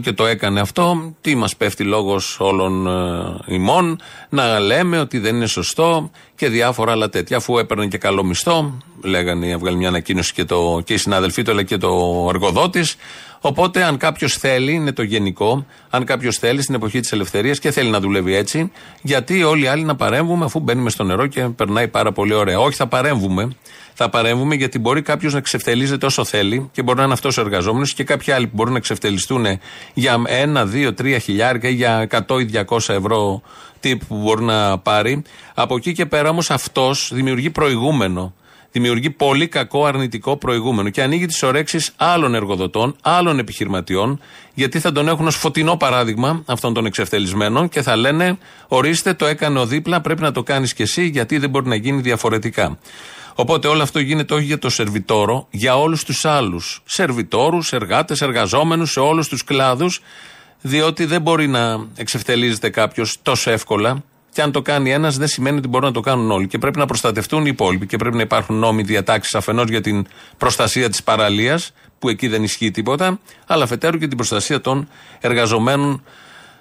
και το έκανε αυτό, τι μας πέφτει λόγος όλων ε, ημών να λέμε ότι δεν είναι σωστό και διάφορα άλλα τέτοια. Αφού έπαιρνε και καλό μισθό, λέγανε, έβγαλε μια ανακοίνωση και, το, και οι συνάδελφοί του αλλά και το εργοδότης. Οπότε, αν κάποιος θέλει, είναι το γενικό, αν κάποιος θέλει στην εποχή της ελευθερίας και θέλει να δουλεύει έτσι, γιατί όλοι οι άλλοι να παρέμβουμε αφού μπαίνουμε στο νερό και περνάει πάρα πολύ ωραία. Όχι, θα παρέμβουμε. Θα παρέμβουμε γιατί μπορεί κάποιος να εξευτελίζεται όσο θέλει και μπορεί να είναι αυτός ο εργαζόμενος και κάποιοι άλλοι που μπορούν να εξευτελιστούν για ένα, δύο, τρία χιλιάρικα ή για 100 ή 200 ευρώ τύπου που μπορεί να πάρει. Από εκεί και πέρα όμως αυτός δημιουργεί προηγούμενο δημιουργεί πολύ κακό αρνητικό προηγούμενο και ανοίγει τις ορέξει άλλων εργοδοτών, άλλων επιχειρηματιών, γιατί θα τον έχουν ως φωτεινό παράδειγμα αυτών των εξευτελισμένων και θα λένε: Ορίστε, το έκανε ο δίπλα, πρέπει να το κάνεις κι εσύ, γιατί δεν μπορεί να γίνει διαφορετικά. Οπότε όλο αυτό γίνεται όχι για το σερβιτόρο, για όλους τους άλλους. Σερβιτόρους, εργάτες, εργαζόμενους σε όλους τους κλάδους, διότι δεν μπορεί να εξευτελίζεται κάποιος τόσο εύκολα και αν το κάνει ένας, δεν σημαίνει ότι μπορούν να το κάνουν όλοι. Και πρέπει να προστατευτούν οι υπόλοιποι. Και πρέπει να υπάρχουν νόμοι διατάξεις αφενός για την προστασία της παραλίας, που εκεί δεν ισχύει τίποτα, αλλά αφετέρου και την προστασία των εργαζομένων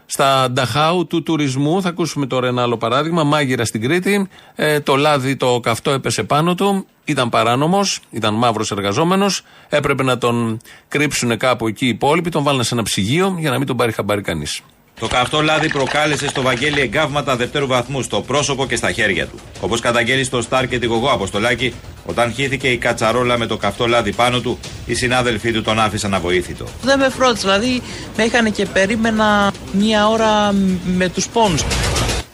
στα νταχάου του τουρισμού. Θα ακούσουμε τώρα ένα άλλο παράδειγμα. Μάγειρα στην Κρήτη. Ε, το λάδι, το καυτό έπεσε πάνω του. Ήταν παράνομος, ήταν μαύρος εργαζόμενος. Έπρεπε να τον κρύψουν κάπου εκεί οι υπόλοιποι. Τον βάλανε σε ένα ψυγείο για να μην τον πάρει χαμπάρι κανείς. Το καυτό λάδι προκάλεσε στο Βαγγέλη εγκάβματα δευτέρου βαθμού στο πρόσωπο και στα χέρια του. Όπως καταγγέλει στο Σταρ και την Γογό Αποστολάκη, όταν χύθηκε η κατσαρόλα με το καυτό λάδι πάνω του, οι συνάδελφοί του τον άφησαν αβοήθητο. Δεν με φρόντισε, δηλαδή με είχαν και περίμενα μία ώρα με τους πόνους.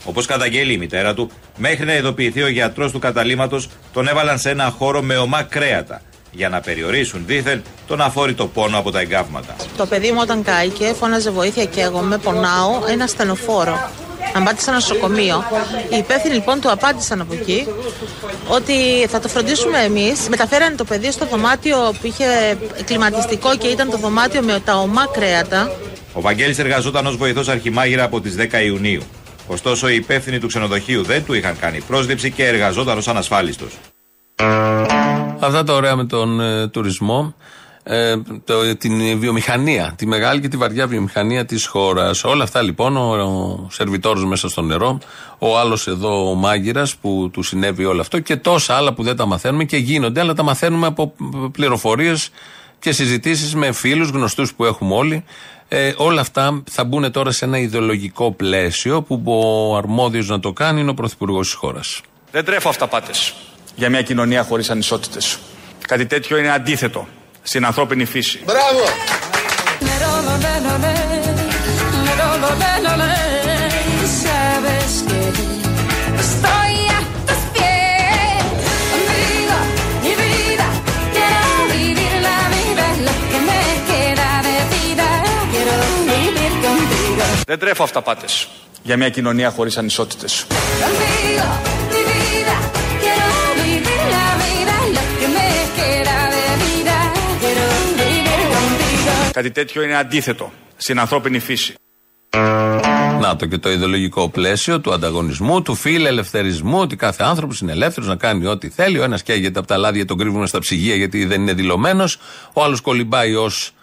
Όπως καταγγέλει η μητέρα του, μέχρι να ειδοποιηθεί ο γιατρός του καταλήματο, τον έβαλαν σε ένα χώρο με ομά κρέατα για να περιορίσουν δίθεν τον αφόρητο πόνο από τα εγκάβματα. Το παιδί μου όταν κάηκε φώναζε βοήθεια και εγώ με πονάω ένα στενοφόρο. Να πάτε σε ένα νοσοκομείο. Οι υπεύθυνοι λοιπόν του απάντησαν από εκεί ότι θα το φροντίσουμε εμείς. Μεταφέρανε το παιδί στο δωμάτιο που είχε κλιματιστικό και ήταν το δωμάτιο με τα ομά κρέατα. Ο Βαγγέλης εργαζόταν ως βοηθός αρχιμάγειρα από τις 10 Ιουνίου. Ωστόσο, οι υπεύθυνοι του ξενοδοχείου δεν του είχαν κάνει πρόσληψη και εργαζόταν ως ανασφάλιστος. Αυτά τα ωραία με τον ε, τουρισμό. Ε, το, την βιομηχανία, τη μεγάλη και τη βαριά βιομηχανία της χώρας. Όλα αυτά λοιπόν, ο, ο σερβιτόρος μέσα στο νερό, ο άλλος εδώ ο μάγειρας που του συνέβη όλο αυτό και τόσα άλλα που δεν τα μαθαίνουμε και γίνονται, αλλά τα μαθαίνουμε από πληροφορίες και συζητήσεις με φίλους, γνωστούς που έχουμε όλοι. Ε, όλα αυτά θα μπουν τώρα σε ένα ιδεολογικό πλαίσιο που ο αρμόδιος να το κάνει είναι ο πρωθυπουργός της χώρας. Δεν τρέφω αυταπάτε για μια κοινωνία χωρίς ανισότητες. Κάτι τέτοιο είναι αντίθετο στην ανθρώπινη φύση. Μπράβο! Δεν τρέφω αυταπάτες για μια κοινωνία χωρίς ανισότητες. Κάτι τέτοιο είναι αντίθετο στην ανθρώπινη φύση. Να το και το ιδεολογικό πλαίσιο του ανταγωνισμού, του φιλελευθερισμού, ότι κάθε άνθρωπος είναι ελεύθερος να κάνει ό,τι θέλει. Ο ένας καίγεται από τα λάδια, τον κρύβουμε στα ψυγεία γιατί δεν είναι δηλωμένος. Ο άλλος κολυμπάει ως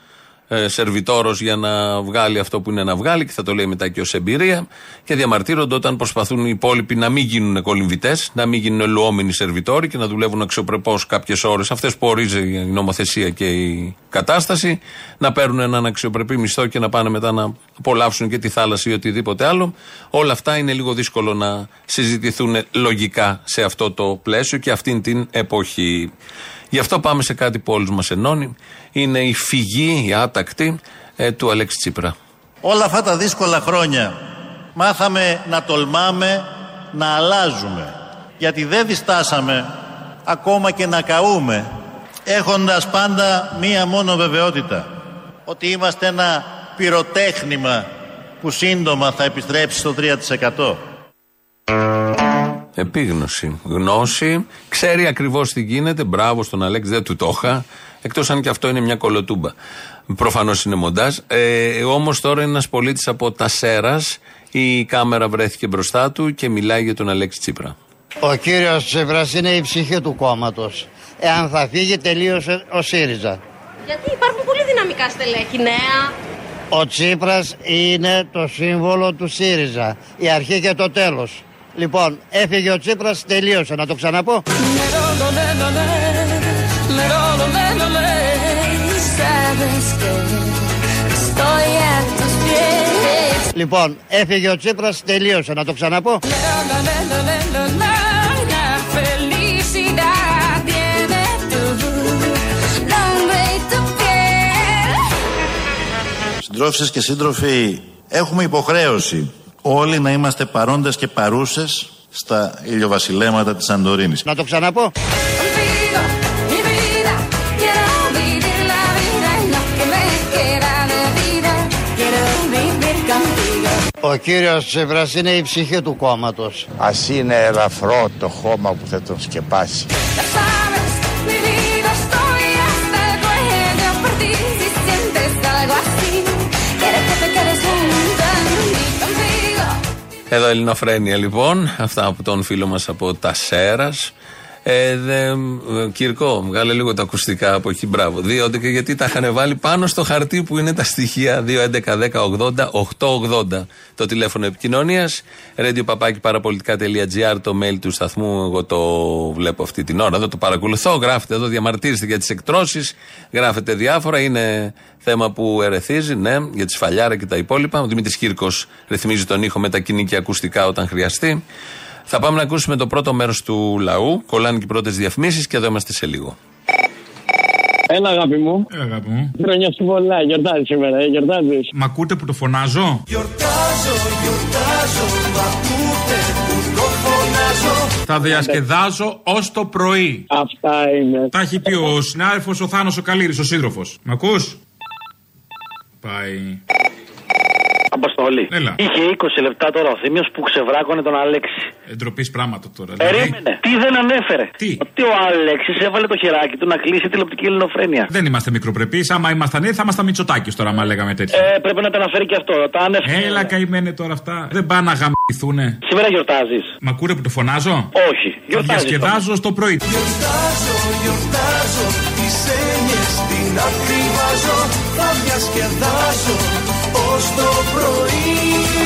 ε, σερβιτόρος για να βγάλει αυτό που είναι να βγάλει και θα το λέει μετά και ω εμπειρία. Και διαμαρτύρονται όταν προσπαθούν οι υπόλοιποι να μην γίνουν κολυμβητές, να μην γίνουν ελουόμενοι σερβιτόροι και να δουλεύουν αξιοπρεπώς κάποιες ώρες, αυτές που ορίζει η νομοθεσία και η κατάσταση, να παίρνουν έναν αξιοπρεπή μισθό και να πάνε μετά να απολαύσουν και τη θάλασσα ή οτιδήποτε άλλο. Όλα αυτά είναι λίγο δύσκολο να συζητηθούν λογικά σε αυτό το πλαίσιο και αυτήν την εποχή. Γι' αυτό πάμε σε κάτι που όλους μας ενώνει. Είναι η φυγή, η άτακτη ε, του Αλέξη Τσίπρα. Όλα αυτά τα δύσκολα χρόνια μάθαμε να τολμάμε, να αλλάζουμε. Γιατί δεν διστάσαμε ακόμα και να καούμε έχοντας πάντα μία μόνο βεβαιότητα ότι είμαστε ένα πυροτέχνημα που σύντομα θα επιστρέψει στο 3%. Επίγνωση. Γνώση. Ξέρει ακριβώς τι γίνεται. Μπράβο στον Αλέξη, δεν του το είχα. Εκτός αν και αυτό είναι μια κολοτούμπα. Προφανώς είναι μοντάζ. Ε, Όμως τώρα είναι ένας πολίτης από τα Σέρας. Η κάμερα βρέθηκε μπροστά του και μιλάει για τον Αλέξη Τσίπρα. Ο κύριος Τσίπρας είναι η ψυχή του κόμματος. Εάν θα φύγει τελείωσε ο ΣΥΡΙΖΑ. Γιατί υπάρχουν πολύ δυναμικά στελέχη νέα. Ο Τσίπρας είναι το σύμβολο του ΣΥΡΙΖΑ. Η αρχή και το τέλος. Λοιπόν, έφυγε ο Τσίπρας, τελείωσε. Να το ξαναπώ. Λοιπόν, έφυγε ο Τσίπρας, τελείωσε. Να το ξαναπώ. Συντρόφισσες και σύντροφοι, έχουμε υποχρέωση όλοι να είμαστε παρόντες και παρούσες στα ηλιοβασιλέματα της Σαντορίνης. Να το ξαναπώ. Ο κύριος Τσίπρας είναι η ψυχή του κόμματος. Ας είναι ελαφρό το χώμα που θα τον σκεπάσει. Εδώ Ελληνοφρένια λοιπόν. Αυτά από τον φίλο μας από τα Σέρα. Ε, δε, ε, Κυρκό, βγάλε λίγο τα ακουστικά από εκεί. Μπράβο. Διότι και γιατί τα είχαν βάλει πάνω στο χαρτί που είναι τα στοιχεία 2.11.10.80.880. Το τηλέφωνο επικοινωνίας. Radio παπάκι παραπολιτικά.gr το mail του σταθμού. Εγώ το βλέπω αυτή την ώρα. Εδώ το παρακολουθώ. Γράφετε εδώ, διαμαρτύρεστε για τις εκτρώσεις. Γράφετε διάφορα. Είναι θέμα που ερεθίζει, ναι, για τη σφαλιάρα και τα υπόλοιπα. Ο Δημήτρης Κύρκος ρυθμίζει τον ήχο με τα κοινή και ακουστικά όταν χρειαστεί. Θα πάμε να ακούσουμε το πρώτο μέρος του λαού. Κολλάνε και οι πρώτες διαφημίσεις και εδώ είμαστε σε λίγο. Έλα, αγάπη μου. Έλα, αγάπη μου. Χρόνια σου πολλά. Γιορτάζει σήμερα, ε, γιορτάζεις. Μ' ακούτε που το φωνάζω; Γιορτάζω, γιορτάζω, μ' ακούτε που το φωνάζω. Θα διασκεδάζω ως το πρωί. Αυτά είναι. Τα έχει πει ο συνάδελφος ο Θάνος ο Καλήρης, ο σύντροφος. Μ' ακούς; Πάει. Αποστολή. Έλα. Είχε 20 λεπτά τώρα ο Θήμιος που ξεβράκωνε τον Αλέξη. Εντροπής πράγματα τώρα. Περίμενε. Τι δεν ανέφερε. Τι; Ότι ο Αλέξης έβαλε το χεράκι του να κλείσει τηλεοπτική ελληνοφρένεια. Δεν είμαστε μικροπρεπείς. Άμα ήμασταν έτσι, θα ήμασταν Μητσοτάκης τώρα, άμα λέγαμε τέτοια. Ε, πρέπει να τα αναφέρει και αυτό. Τα ανέφερε. Έλα, καημένε τώρα αυτά. Δεν πάνε να γαμπηθούνε. Σήμερα γιορτάζεις. Μ' ακούτε που το φωνάζω; Όχι. Θα Γιορτάζεις. διασκεδάζω στο πρωί. Γιορτάζω, γιορτάζω, τις έννοιες την ακριβάζω. Θα διασκεδάζω ως το πρωί.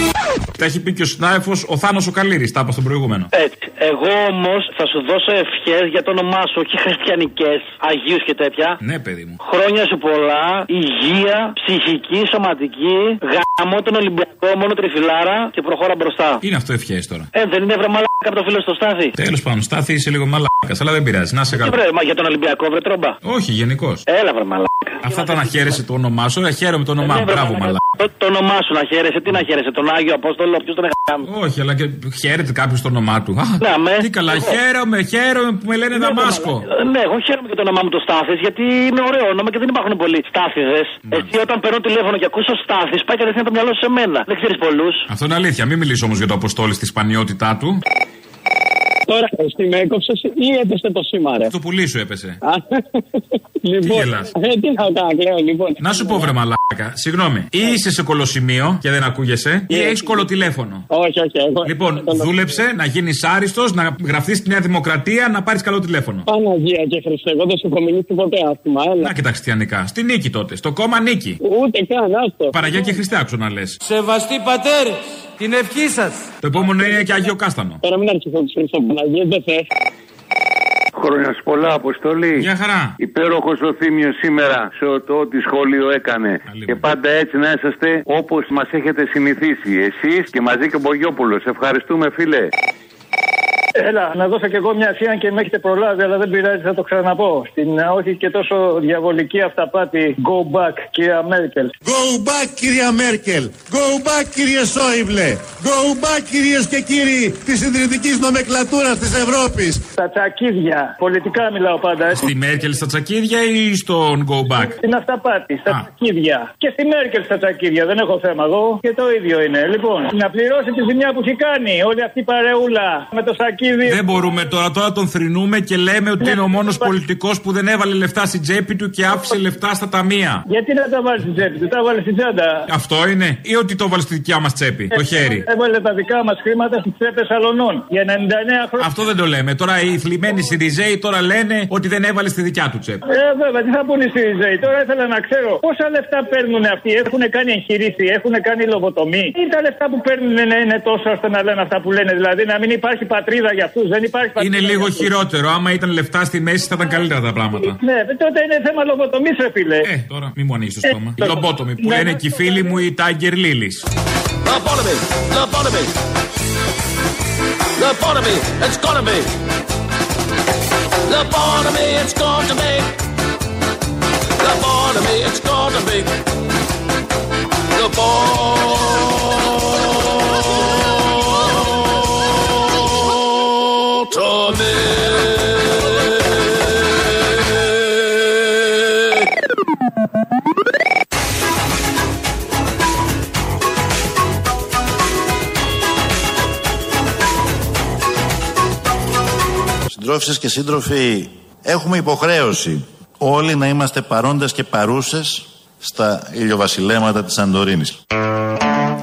Τα έχει πει και ο συνάδελφος ο Θάνος ο Καλήρης. Τα είπα στον προηγούμενο. Έτσι. Εγώ όμως θα σου δώσω ευχές για το όνομά σου, όχι χριστιανικές, Αγίους και τέτοια. Ναι, παιδί μου. Χρόνια σου πολλά, υγεία, ψυχική, σωματική, γάμο τον Ολυμπιακό, μόνο τριφυλάρα και προχώρα μπροστά. Είναι αυτό ευχές τώρα. Ε, δεν είναι βρε μαλάκα από το φίλο στο Στάθη. Τέλος πάντων, στάθη είσαι λίγο μαλάκας, αλλά δεν πειράζει. Να σε Τι καλά. βρε, μα για τον Ολυμπιακό, βρε τρόμπα. Όχι, γενικώς. Έλα, βρε μαλάκα. Αυτά τα να χαίρεσαι το όνομά σου. Ε, χαίρομαι το όνομά Ναι, μου. βρε, Μπράβο, μαλάκα. μαλάκα. Το, το όνομά σου να χαίρεσαι, τι να χαίρεσαι, τον Άγιο Απόστολο, ποιο τον εγγάμ. Όχι, αλλά και χαίρεται κάποιος το όνομά του. Α, Ναι, με. τι καλά, Ναι. χαίρομαι, χαίρομαι που με λένε Δαμάσκο. Ε, Ναι, εγώ χαίρομαι και το όνομά μου το Στάθης, γιατί είναι ωραίο όνομα και δεν υπάρχουν πολλοί Στάθηδες. Εσύ όταν παίρνω τηλέφωνο και ακούσω Στάθης, πάει κατευθείαν το μυαλό σου σε μένα. Δεν ξέρεις πολλούς. Αυτό είναι αλήθεια. Μην μιλήσω όμως για το αποστόλη στη σπανιότητά του. Τώρα, εσύ με έκοψες ή έπεσε το σήμα, ρε; Το πουλί σου έπεσε. Α, λοιπόν, γελάς; ε, τι να κάνω, λέω, λοιπόν. Να σου πω, βρε μαλάκα, συγγνώμη. Ή είσαι σε κολοσημείο και δεν ακούγεσαι, ή Ναι. έχεις κολοτηλέφωνο. Όχι, όχι, εγώ. Λοιπόν, δούλεψε να γίνεις άριστος, να γραφτεί στη Νέα Δημοκρατία, να πάρεις καλό τηλέφωνο. Παναγία και Χριστέ, εγώ δεν σου έχω μιλήσει ποτέ άσχημα, έλα. Να και τα χριστιανικά. Στη νίκη τότε. Στο κόμμα νίκη. Ούτε καν, άστο. Παραγιά και Χριστέ άκουσα να λες. Σεβαστοί πατέρες, την ευχή σας. Το επόμενο είναι και Αγίο Κάστανο. Τώρα μην αρχίσω του Χριστό Παναγία, δεν θες. Χρόνια σου πολλά, Αποστολή. Μια χαρά. Υπέροχος ο Θήμιος σήμερα σε το ό,τι σχόλιο έκανε. Και πάντα έτσι να είσαστε όπως μας έχετε συνηθίσει. Εσείς και μαζί και ο Μπογιόπουλος. Ευχαριστούμε, φίλε. Έλα, να δώσω κι εγώ μια ευθεία και με έχετε προλάβει, αλλά δεν πειράζει, θα το ξαναπώ. Στην ε, όχι και τόσο διαβολική αυταπάτη Go back, κυρία Μέρκελ. Go back κυρία Μέρκελ. Go back κύριε Σόιμπλε. Go back κυρίες και κύριοι της συντηρητικής νομεκλατούρας της Ευρώπης. Τα τσακίδια. Πολιτικά μιλάω πάντα, έτσι. Στη Μέρκελ στα τσακίδια ή στον Go Back; Στην αυταπάτη, στα τσακίδια. Και στη Μέρκελ στα τσακίδια, δεν έχω θέμα εγώ. Και το ίδιο είναι. Λοιπόν, να πληρώσει τη ζημιά που έχει κάνει όλη αυτή η παρεούλα με το σακίδι. Δεν μπορούμε τώρα, τώρα τον θρυνούμε και λέμε ότι είναι ο μόνος πολιτικός που δεν έβαλε λεφτά στην τσέπη του και άφησε λεφτά στα ταμεία. Γιατί να τα βάλεις στην τσέπη του, τα βάλεις στην τσάντα. Αυτό είναι, ή ότι το βάλε στη δικιά μας τσέπη, το χέρι. Έβαλε τα δικά μας χρήματα στις τσέπες αλωνών για 99 χρόνια. Αυτό δεν το λέμε. Τώρα οι θλιμμένοι Σιριζέοι τώρα λένε ότι δεν έβαλε στη δικιά του τσέπη. Ε, βέβαια, τι θα πούνε οι Σιριζέοι; Τώρα ήθελα να ξέρω πόσα λεφτά παίρνουν αυτοί; Έχουν κάνει εγχειρήσει, έχουν κάνει λογοτομή; Ή τα λεφτά που παίρνουν να είναι τόσο ώστε να λένε αυτά που λένε. Δηλαδή να μην υπάρχει πατρίδα για αυτούς. Δεν υπάρχει πατρίδα. Είναι για λίγο αυτούς. χειρότερο. Άμα ήταν λεφτά στη μέση θα ήταν καλύτερα τα πράγματα. Ναι, τότε είναι θέμα λογοτομής, ρε φίλε. Ε, τώρα μην μου ανοίξεις το Ε, στόμα. το- Λομπότομη που Ναι, λένε ναι, και οι φίλοι μου οι Tiger Lilies. Lobotomy, lobotomy. Lobotomy, it's gonna be. Lobotomy, it's going to be. Lobotomy, it's going to be. Lobotomy. Συντρόφισσες και σύντροφοι, έχουμε υποχρέωση όλοι να είμαστε παρόντες και παρούσες στα ηλιοβασιλέματα της Σαντορίνης.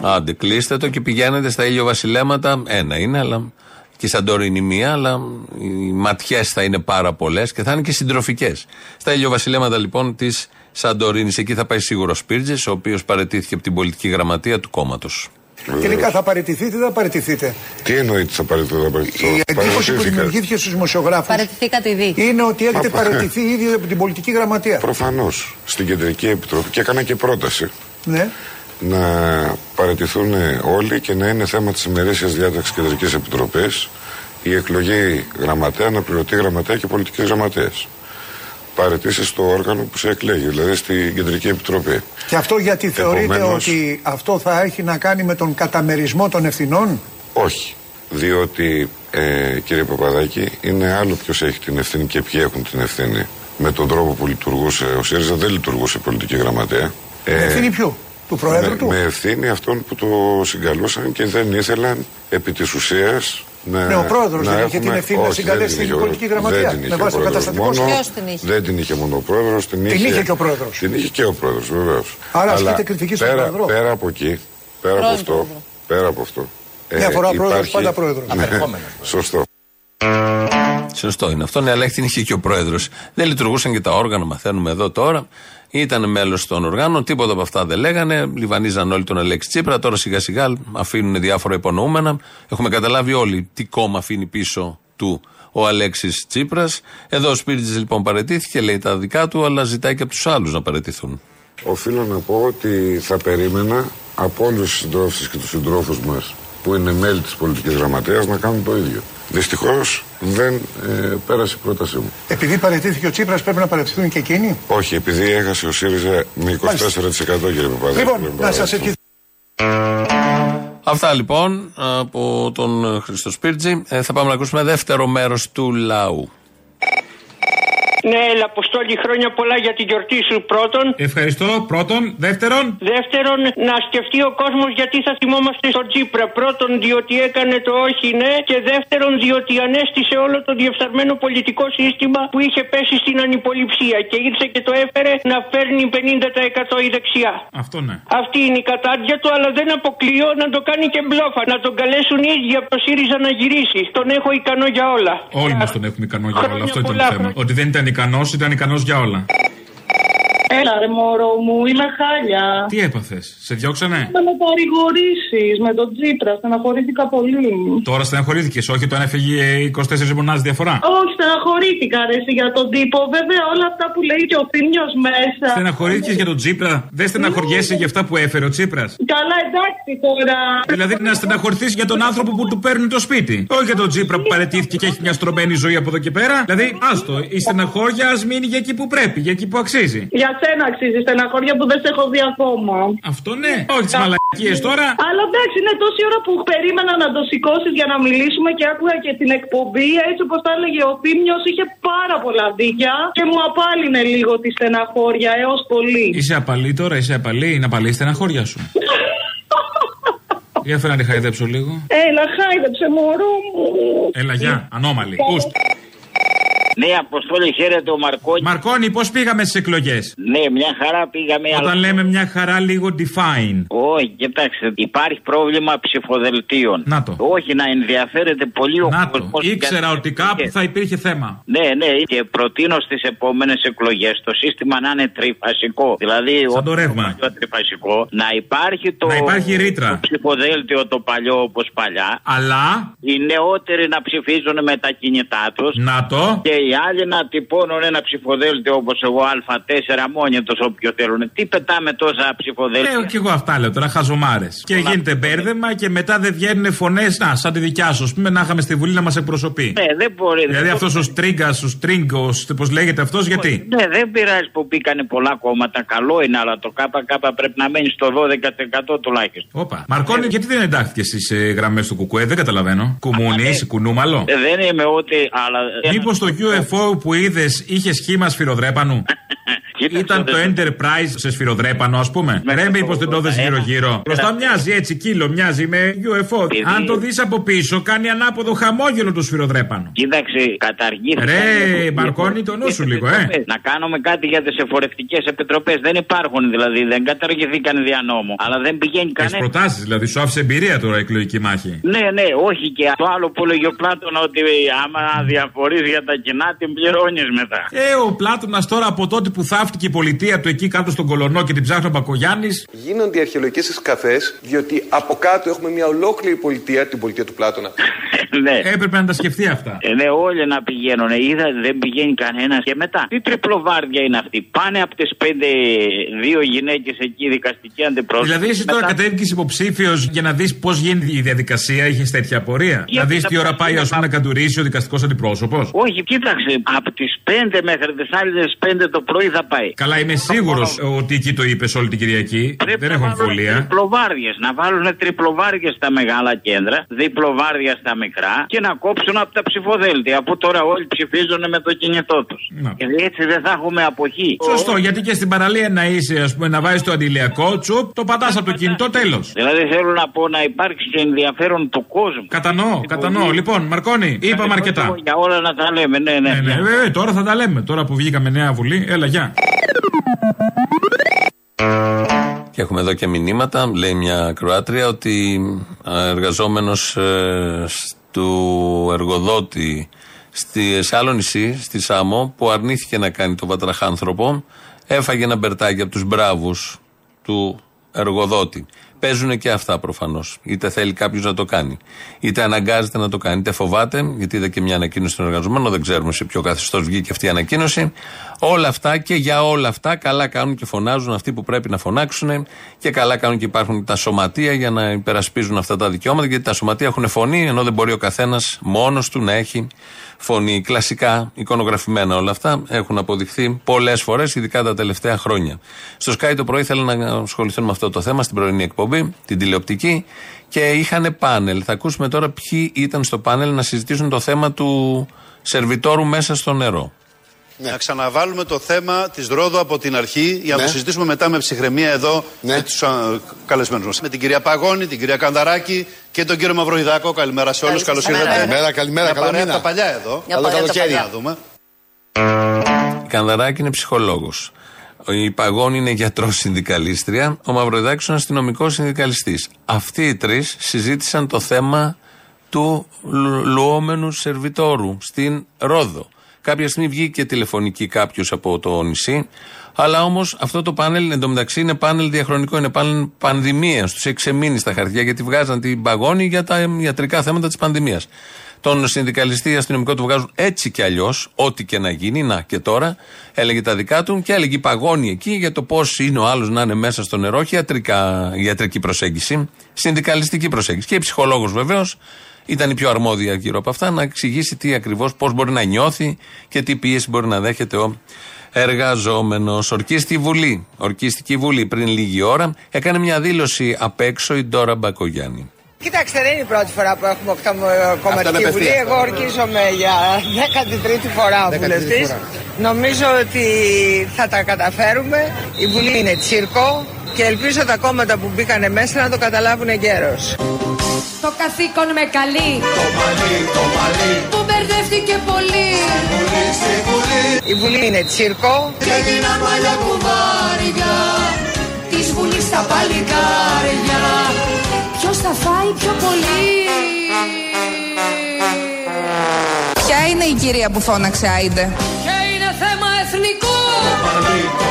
Άντε, κλείστε το και πηγαίνετε στα ηλιοβασιλέματα. Ένα είναι, αλλά και η Σαντορίνη μία, αλλά οι ματιές θα είναι πάρα πολλές και θα είναι και συντροφικές. Στα ηλιοβασιλέματα λοιπόν της Σαντορίνης. Εκεί θα πάει σίγουρο ο Σπίρτζης, ο οποίος παρετήθηκε από την πολιτική γραμματεία του κόμματος. Τελικά θα παραιτηθείτε ή δεν θα παραιτηθείτε; Τι εννοείται θα παραιτηθώ, θα παραιτηθώ. Η εντύπωση που Παραιτήθηκα. δημιουργήθηκε στους δημοσιογράφους Παραιτηθήκατε ήδη. είναι ότι έχετε Μα, παραιτηθεί ήδη από την πολιτική γραμματεία. Προφανώς στην Κεντρική Επιτροπή και έκανα και πρόταση Ναι. να παραιτηθούν όλοι και να είναι θέμα της ημερήσιας διάταξης Κεντρικής Επιτροπής η εκλογή γραμματέα, αναπληρωτή γραμματέα και πολιτικής γραμματέας. Παραιτήσει στο όργανο που σε εκλέγει, δηλαδή στην Κεντρική Επιτροπή. Και αυτό γιατί θεωρείτε Επομένως- ότι αυτό θα έχει να κάνει με τον καταμερισμό των ευθυνών; Όχι. Διότι, ε, κύριε Παπαδάκη, είναι άλλο ποιος έχει την ευθύνη και ποιοι έχουν την ευθύνη. Με τον τρόπο που λειτουργούσε ο ΣΥΡΙΖΑ δεν λειτουργούσε πολιτική γραμματέα. Με ευθύνη ποιου, του Προέδρου με, του; με ευθύνη αυτών που το συγκαλούσαν και δεν ήθελαν επί της ουσίας να. Ναι, ο πρόεδρος να δεν είχε έχουμε- την ευθύνη να Όχι, συγκαλέσει δεν την είχε ο- πολιτική γραμματεία. Δεν την Με είχε βάση ο το πρόεδρος καταστατικό. μόνο. Ποιος την είχε; Δεν την είχε μόνο ο πρόεδρος. Την, Την είχε και ο πρόεδρος. Την είχε και ο πρόεδρος, βεβαίως. Άρα ασκείται κριτική στον πέρα, πρόεδρο. Πέρα από εκεί, πέρα από Πρώην αυτό. πρόεδρο. Πέρα από αυτό. Μια φορά πρόεδρος, υπάρχει- πάντα πρόεδρος. Ναι, Απερχόμενος. Σωστό. Σωστό είναι αυτό, ναι, αλλά έχει την είχε και ο πρόεδρος. Δεν λειτουργούσαν και τα όργανα, μαθαίνουμε εδώ τώρα. Ήταν μέλος των οργάνων, τίποτα από αυτά δεν λέγανε. Λιβανίζαν όλοι τον Αλέξη Τσίπρα. Τώρα σιγά σιγά αφήνουν διάφορα υπονοούμενα. Έχουμε καταλάβει όλοι τι κόμμα αφήνει πίσω του ο Αλέξης Τσίπρας. Εδώ ο Σπίρτζη λοιπόν παρετήθηκε, λέει τα δικά του, αλλά ζητάει και από τους άλλους να παρετηθούν. Οφείλω να πω ότι θα περίμενα από όλους τους συντρόφους και τους συντρόφους μας που είναι μέλη της πολιτικής γραμματεία να κάνουν το ίδιο. Δυστυχώς δεν ε, πέρασε η πρότασή μου. Επειδή παραιτήθηκε ο Τσίπρας πρέπει να παραιτηθούν και εκείνοι; Όχι, επειδή έχασε ο ΣΥΡΙΖΑ με 24% κύριε Παπαδάκη. Λοιπόν, δεν να σας παραιτηθούν. ευχηθώ. Αυτά λοιπόν από τον Χρήστο Σπίρτζη. Ε, θα πάμε να ακούσουμε δεύτερο μέρος του λαού. Ναι, έλα, Αποστόλη, χρόνια πολλά για την γιορτή σου πρώτον. Ευχαριστώ. Πρώτον. Δεύτερον; Δεύτερον, να σκεφτεί ο κόσμος γιατί θα θυμόμαστε στον Τσίπρα. Πρώτον, διότι έκανε το όχι ναι. Και δεύτερον, διότι ανέστησε όλο το διεφθαρμένο πολιτικό σύστημα που είχε πέσει στην ανυποληψία. Και ήρθε και το έφερε να παίρνει 50% η δεξιά. Αυτό ναι. Αυτή είναι η κατάντια του, αλλά δεν αποκλείω να το κάνει και μπλόφα. Να τον καλέσουν οι ίδιοι από το ΣΥΡΙΖΑ να γυρίσει. Τον έχω ικανό για όλα. Όλοι μας τον έχουμε ικανό για όλα. Αυτό ήταν το πολλά θέμα. Ότι δεν ήταν ικανός, ήταν ικανός για όλα. Έλα ρε μωρό μου, είμαι χάλια. Τι έπαθες, σε διώξανε; Με με παρηγορήσεις με τον Τζίπρα, στεναχωρήθηκα πολύ. Τώρα στεναχωρήθηκες, όχι όταν έφυγε 24 μονάδες διαφορά; Όχι, στεναχωρήθηκα ρε εσύ, για τον τύπο. Βέβαια όλα αυτά που λέει και ο Θήμιος μέσα. Στεναχωρήθηκες για τον Τσίπρα. Δεν στεναχωριέσαι για αυτά που έφερε ο Τσίπρα. Καλά, εντάξει τώρα. Δηλαδή να στεναχωρηθείς για τον άνθρωπο που του παίρνει το σπίτι. Όχι για τον Τσίπρα που παρετήθηκε και έχει μια στρωμένη ζωή από εδώ και πέρα. Δηλαδή, άστο, η στεναχώρια ας μείνει για εκεί που πρέπει, για εκεί που αξίζει. Για σένα αξίζει στεναχώρια που δεν σε έχω δει ακόμα. Αυτό ναι, όχι τις μαλακίες τώρα. Αλλά εντάξει, είναι τόση ώρα που περίμενα να το σηκώσεις για να μιλήσουμε και άκουγα και την εκπομπή. Έτσι όπως τα έλεγε ο Θήμιος, είχε πάρα πολλά δίκια και μου απάλυνε λίγο τη στεναχώρια έως πολύ. Είσαι απαλή τώρα, είσαι απαλή, είναι απαλή η στεναχώρια σου. Για φέρα να τη χαϊδέψω λίγο. Έλα, χάιδεψε μωρό μου. Έλα, γεια, ανώμαλη. Πούστ. Ναι, Αποστόλη, χαίρετε ο Μαρκόνι. Μαρκόνι, πώς πήγαμε στις εκλογές; Ναι, μια χαρά πήγαμε. Όταν αλλά- λέμε μια χαρά, λίγο define. Όχι, κοιτάξτε, υπάρχει πρόβλημα ψηφοδελτίων. Να το. Όχι, να ενδιαφέρεται πολύ ο Να το. κόσμος Ήξερα για- ότι κάπου θα υπήρχε θέμα. Ναι, ναι, και προτείνω στις επόμενες εκλογές το σύστημα να είναι τριφασικό. Δηλαδή, Σαν το όχι ρεύμα. παλιό τριφασικό, να υπάρχει το. Να υπάρχει ρήτρα. Το ψηφοδέλτιο το παλιό όπως παλιά. Αλλά. Οι νεότεροι να ψηφίζουν με τα κινητά τους. Να το. Και οι άλλοι να τυπώνουν ένα ψηφοδέλτιο όπως εγώ Α4 μόνοι τους όποιο θέλουν. Τι πετάμε τόσα ψηφοδέλτια; Λέω και εγώ αυτά λέω τώρα, χαζομάρες. Και γίνεται μπέρδεμα και μετά δεν βγαίνουν φωνές, να, σαν τη δικιά σου, ας πούμε, να είχαμε στη Βουλή να μας εκπροσωπεί. Ναι, δεν μπορεί. Δηλαδή δεν αυτός ο Στρίγκας, ο Στρίγκος, πώς λέγεται αυτός, γιατί; Ναι, δεν πειράζει που μπήκανε πολλά κόμματα. Καλό είναι, αλλά το ΚΚ πρέπει να μένει στο 12% τουλάχιστον. Όπα. Μαρκόνι, γιατί δεν εντάχθηκε στις ε, γραμμές του Κουκουέ, δεν καταλαβαίνω. Κουμούνι, είσαι κουνούμαλο. Ε, δεν είμαι ότι. Αλλά... Μήπως το UFO που είδες είχε σχήμα σφυροδρέπανου; (laughs) Ήταν το Enterprise σε σφυροδρέπανο, ας πούμε. Ρε, μήπω δεν το δεις γύρω-γύρω. Μπροστά μοιάζει έτσι, κύλο, μοιάζει με UFO. Αν το δεις από πίσω, κάνει ανάποδο χαμόγελο το σφυροδρέπανο. Κοίταξε, καταργήθηκε. Ρε, Μαρκώνει το νου σου λίγο, ε. Να κάνουμε κάτι για τις εφορευτικές επιτροπές. Δεν υπάρχουν δηλαδή, δεν καταργηθήκαν δια νόμου. Αλλά δεν πηγαίνει Τι κανένα. προτάσεις, δηλαδή, σου άφησε εμπειρία τώρα η εκλογική μάχη. Ναι, ναι, όχι και το άλλο που έλεγε ο Πλάτωνας ότι άμα διαφορεί για τα κοινά την πληρώνεις μετά. Ε, ο Πλάτωνας τώρα από τότε που θαύτηκε η πολιτεία του εκεί κάτω στον Κολονό και την ψάχνει ο Μπακογιάννης. Γίνονται οι αρχαιολογικές σκαφέ, διότι από κάτω έχουμε μια ολόκληρη πολιτεία, την πολιτεία του Πλάτωνα. (laughs) ναι. Έπρεπε να τα σκεφτεί αυτά. Ε, ναι, όλοι να πηγαίνουν. Είδα δεν πηγαίνει κανένας. Και μετά, τι τριπλοβάρδια είναι αυτή. Πάνε από τις πέντε, δύο γυναίκες εκεί δικαστική αντιπρόσωπη. Δηλαδή, εσύ τώρα κατέβηκες υποψήφιος για να δεις πώς γίνεται η διαδικασία, είχες τέτοια απορία; Για Να δεις να τι ώρα πω, πάει, ας πούμε, να καντουρίσει ο δικαστικός αντιπρόσωπος; Όχι, κοίταξε. Από τις 5 μέχρι τις άλλες 5 το πρωί θα πάει. Καλά, είμαι σίγουρος ότι εκεί το είπες όλη την Κυριακή. Δεν έχω αμφιβολία. Τριπλοβάρδιες. Να βάλουν τριπλοβάρδιες στα μεγάλα κέντρα, διπλοβάρδια στα μικρά και να κόψουν από τα ψηφοδέλτια. Που τώρα όλοι ψηφίζουν με το κινητό τους. Γιατί έτσι δεν θα έχουμε αποχή. Σωστό, γιατί και στην παραλία να είσαι, ας πούμε, να βάζεις το αντιλιακό τσουπ, το πατάς από το κινητό, τέλος. Δηλαδή θέλω να πω να υπάρξει και ενδιαφέρον του κόσμου. Κατανοώ, κατανοώ. Λοιπόν, Μαρκόνι, είπαμε αρκετά. Για όλα να τα λέμε, ναι, ναι. Ναι, ναι, ε, τώρα θα τα λέμε. Τώρα που βγήκαμε νέα βουλή, έλα, γεια. Και έχουμε εδώ και μηνύματα. Λέει μια Κροάτρια ότι εργαζόμενος του εργοδότη στη, σε άλλο νησί, στη Σάμο, που αρνήθηκε να κάνει το βατραχάνθρωπο, έφαγε ένα μπερτάκι από τους μπράβους του εργοδότη. Παίζουν και αυτά προφανώς. Είτε θέλει κάποιος να το κάνει, είτε αναγκάζεται να το κάνει, είτε φοβάται, γιατί είδα και μια ανακοίνωση των εργαζομένων, δεν ξέρουμε σε ποιο καθεστώς βγήκε αυτή η ανακοίνωση. Όλα αυτά και για όλα αυτά καλά κάνουν και φωνάζουν αυτοί που πρέπει να φωνάξουν και καλά κάνουν και υπάρχουν τα σωματεία για να υπερασπίζουν αυτά τα δικαιώματα, γιατί τα σωματεία έχουν φωνή, ενώ δεν μπορεί ο καθένας μόνος του να έχει φωνή. Κλασικά, εικονογραφημένα όλα αυτά έχουν αποδειχθεί πολλές φορές, ειδικά τα τελευταία χρόνια. Στο Sky το πρωί ήθελα να ασχοληθούν με αυτό το θέμα στην πρωινή εκπομπή, την τηλεοπτική, και είχαν πάνελ. Θα ακούσουμε τώρα ποιοι ήταν στο πάνελ να συζητήσουν το θέμα του σερβιτόρου μέσα στο νερό. Να ξαναβάλουμε το θέμα της Ρόδου από την αρχή για να Ναι. το συζητήσουμε μετά με ψυχραιμία εδώ με τους καλεσμένους μας. Με την κυρία Παγώνη, την κυρία Κανδαράκη και τον κύριο Μαυροϊδάκο. Καλημέρα σε όλους. Καλώς ήρθατε. Καλημέρα, καλημέρα, Μια καλό παρέα μήνα. από τα παλιά εδώ. Καλό Παλιά τα καλοκαίρι. παλιά, δούμε. Η Κανδαράκη είναι ψυχολόγος. Η Παγώνη είναι γιατρός συνδικαλίστρια. Ο Μαυροϊδάκη είναι αστυνομικός συνδικαλιστής. Αυτοί οι τρεις συζήτησαν το θέμα του λου- λουόμενου σερβιτόρου στην Ρόδο. Κάποια στιγμή βγήκε τηλεφωνική κάποιος από το νησί, Αλλά όμως αυτό το πάνελ εντωμεταξύ είναι πάνελ διαχρονικό, είναι πάνελ πανδημίας. Τους έχει ξεμείνει στα χαρτιά γιατί βγάζαν την παγόνη για τα ιατρικά θέματα της πανδημίας. Τον συνδικαλιστή αστυνομικό του βγάζουν έτσι κι αλλιώς, ό,τι και να γίνει. Να και τώρα έλεγε τα δικά του και έλεγε η παγόνη εκεί για το πώς είναι ο άλλος να είναι μέσα στο νερό. Όχι ιατρικά, ιατρική προσέγγιση, συνδικαλιστική προσέγγιση. Και η ψυχολόγος βεβαίως ήταν η πιο αρμόδια γύρω από αυτά να εξηγήσει τι ακριβώς, πώς μπορεί να νιώθει και τι πίεση μπορεί να δέχεται ο εργαζόμενος. Ορκίστηκε η Βουλή. Ορκίστηκε η Βουλή πριν λίγη ώρα. Έκανε μια δήλωση απ' έξω η Ντόρα Μπακογιάννη. Κοιτάξτε, δεν είναι η πρώτη φορά που έχουμε κομματική βουλή. Εγώ ορκίζομαι για 13η φορά ο βουλευτής. Νομίζω ότι θα τα καταφέρουμε. Η Βουλή είναι τσίρκο και ελπίζω τα κόμματα που μπήκανε μέσα να το καταλάβουν εγκαίρως. Το καθήκον με καλεί. Το μαλλί, το μαλλί. Που μπερδεύτηκε πολύ. Βουλή, στη Βουλή Η Βουλή είναι τσίρκο. Και έγιναν μαλλιά κουβάρια Της Βουλής στα παλικάρια. Ποιος θα φάει πιο πολύ; Ποια είναι η κυρία που φώναξε Άιντε; Και είναι θέμα εθνικό; Το μαλλί, το μαλλί Μες στο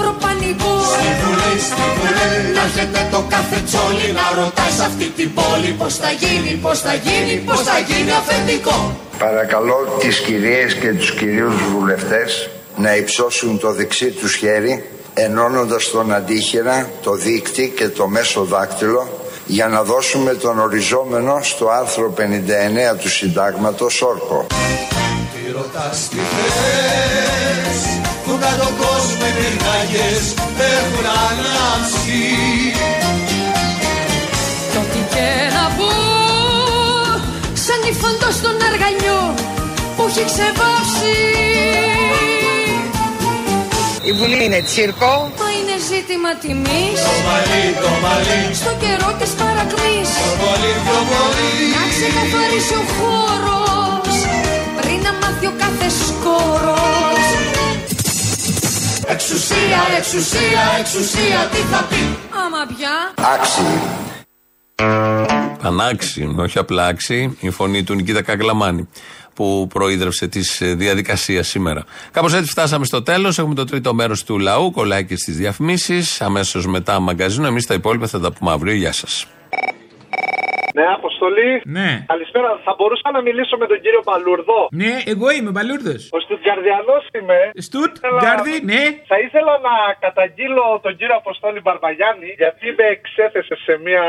μαύρο πανικό Στη Βουλή, στη Βουλή Να έρχεται το κάθε τσόλι να ρωτάει σε αυτή την πόλη Πώς θα γίνει, πώς θα γίνει, πώς θα γίνει αφεντικό Παρακαλώ τις κυρίες και τους κυρίους βουλευτές να υψώσουν το δεξί τους χέρι ενώνοντας τον αντίχειρα, το δίκτυ και το μέσο δάκτυλο για να δώσουμε τον οριζόμενο στο άρθρο 59 του Συντάγματος όρκο. Τι ρωτάς τι θες; Που κάτω κόσμο οι πυρκαγιές έχουν ανάψει Κι ό,τι και να πω Σαν νυφαντό στον αργανιό Που έχει ξεβάψει. Η Βουλή είναι τσίρκο. Μα είναι ζήτημα τιμής. Το μαλλί, το μαλλί. Στο καιρό της παρακμής Το πολύ, το πολύ Να ξεκαθαρίσει ο χώρος Πριν να μάθει ο κάθε σκόρος Εξουσία, εξουσία, εξουσία Τι θα πει; Άμα πια Άξιοι. Πανάξι, όχι απλά άξι, η φωνή του Νικήτα Καγκλαμάνη που προείδρευσε τη διαδικασία σήμερα. Κάπως έτσι φτάσαμε στο τέλος. Έχουμε το τρίτο μέρος του λαού, κολλάει και στις διαφημίσεις. Αμέσως μετά μαγκαζίνο. Εμείς τα υπόλοιπα θα τα πούμε αύριο. Γεια σας. Ναι, Αποστολή. Ναι. Καλησπέρα. Θα μπορούσα να μιλήσω με τον κύριο Παλούρδο. Ναι, εγώ είμαι Μπαλούρδος. Ο Στουτγκαρδιανός είμαι. Στουτ, Γκάρδι, ναι. Θα ήθελα να καταγγείλω τον κύριο Αποστόλη Μπαρμπαγιάννη γιατί με εξέθεσε σε μια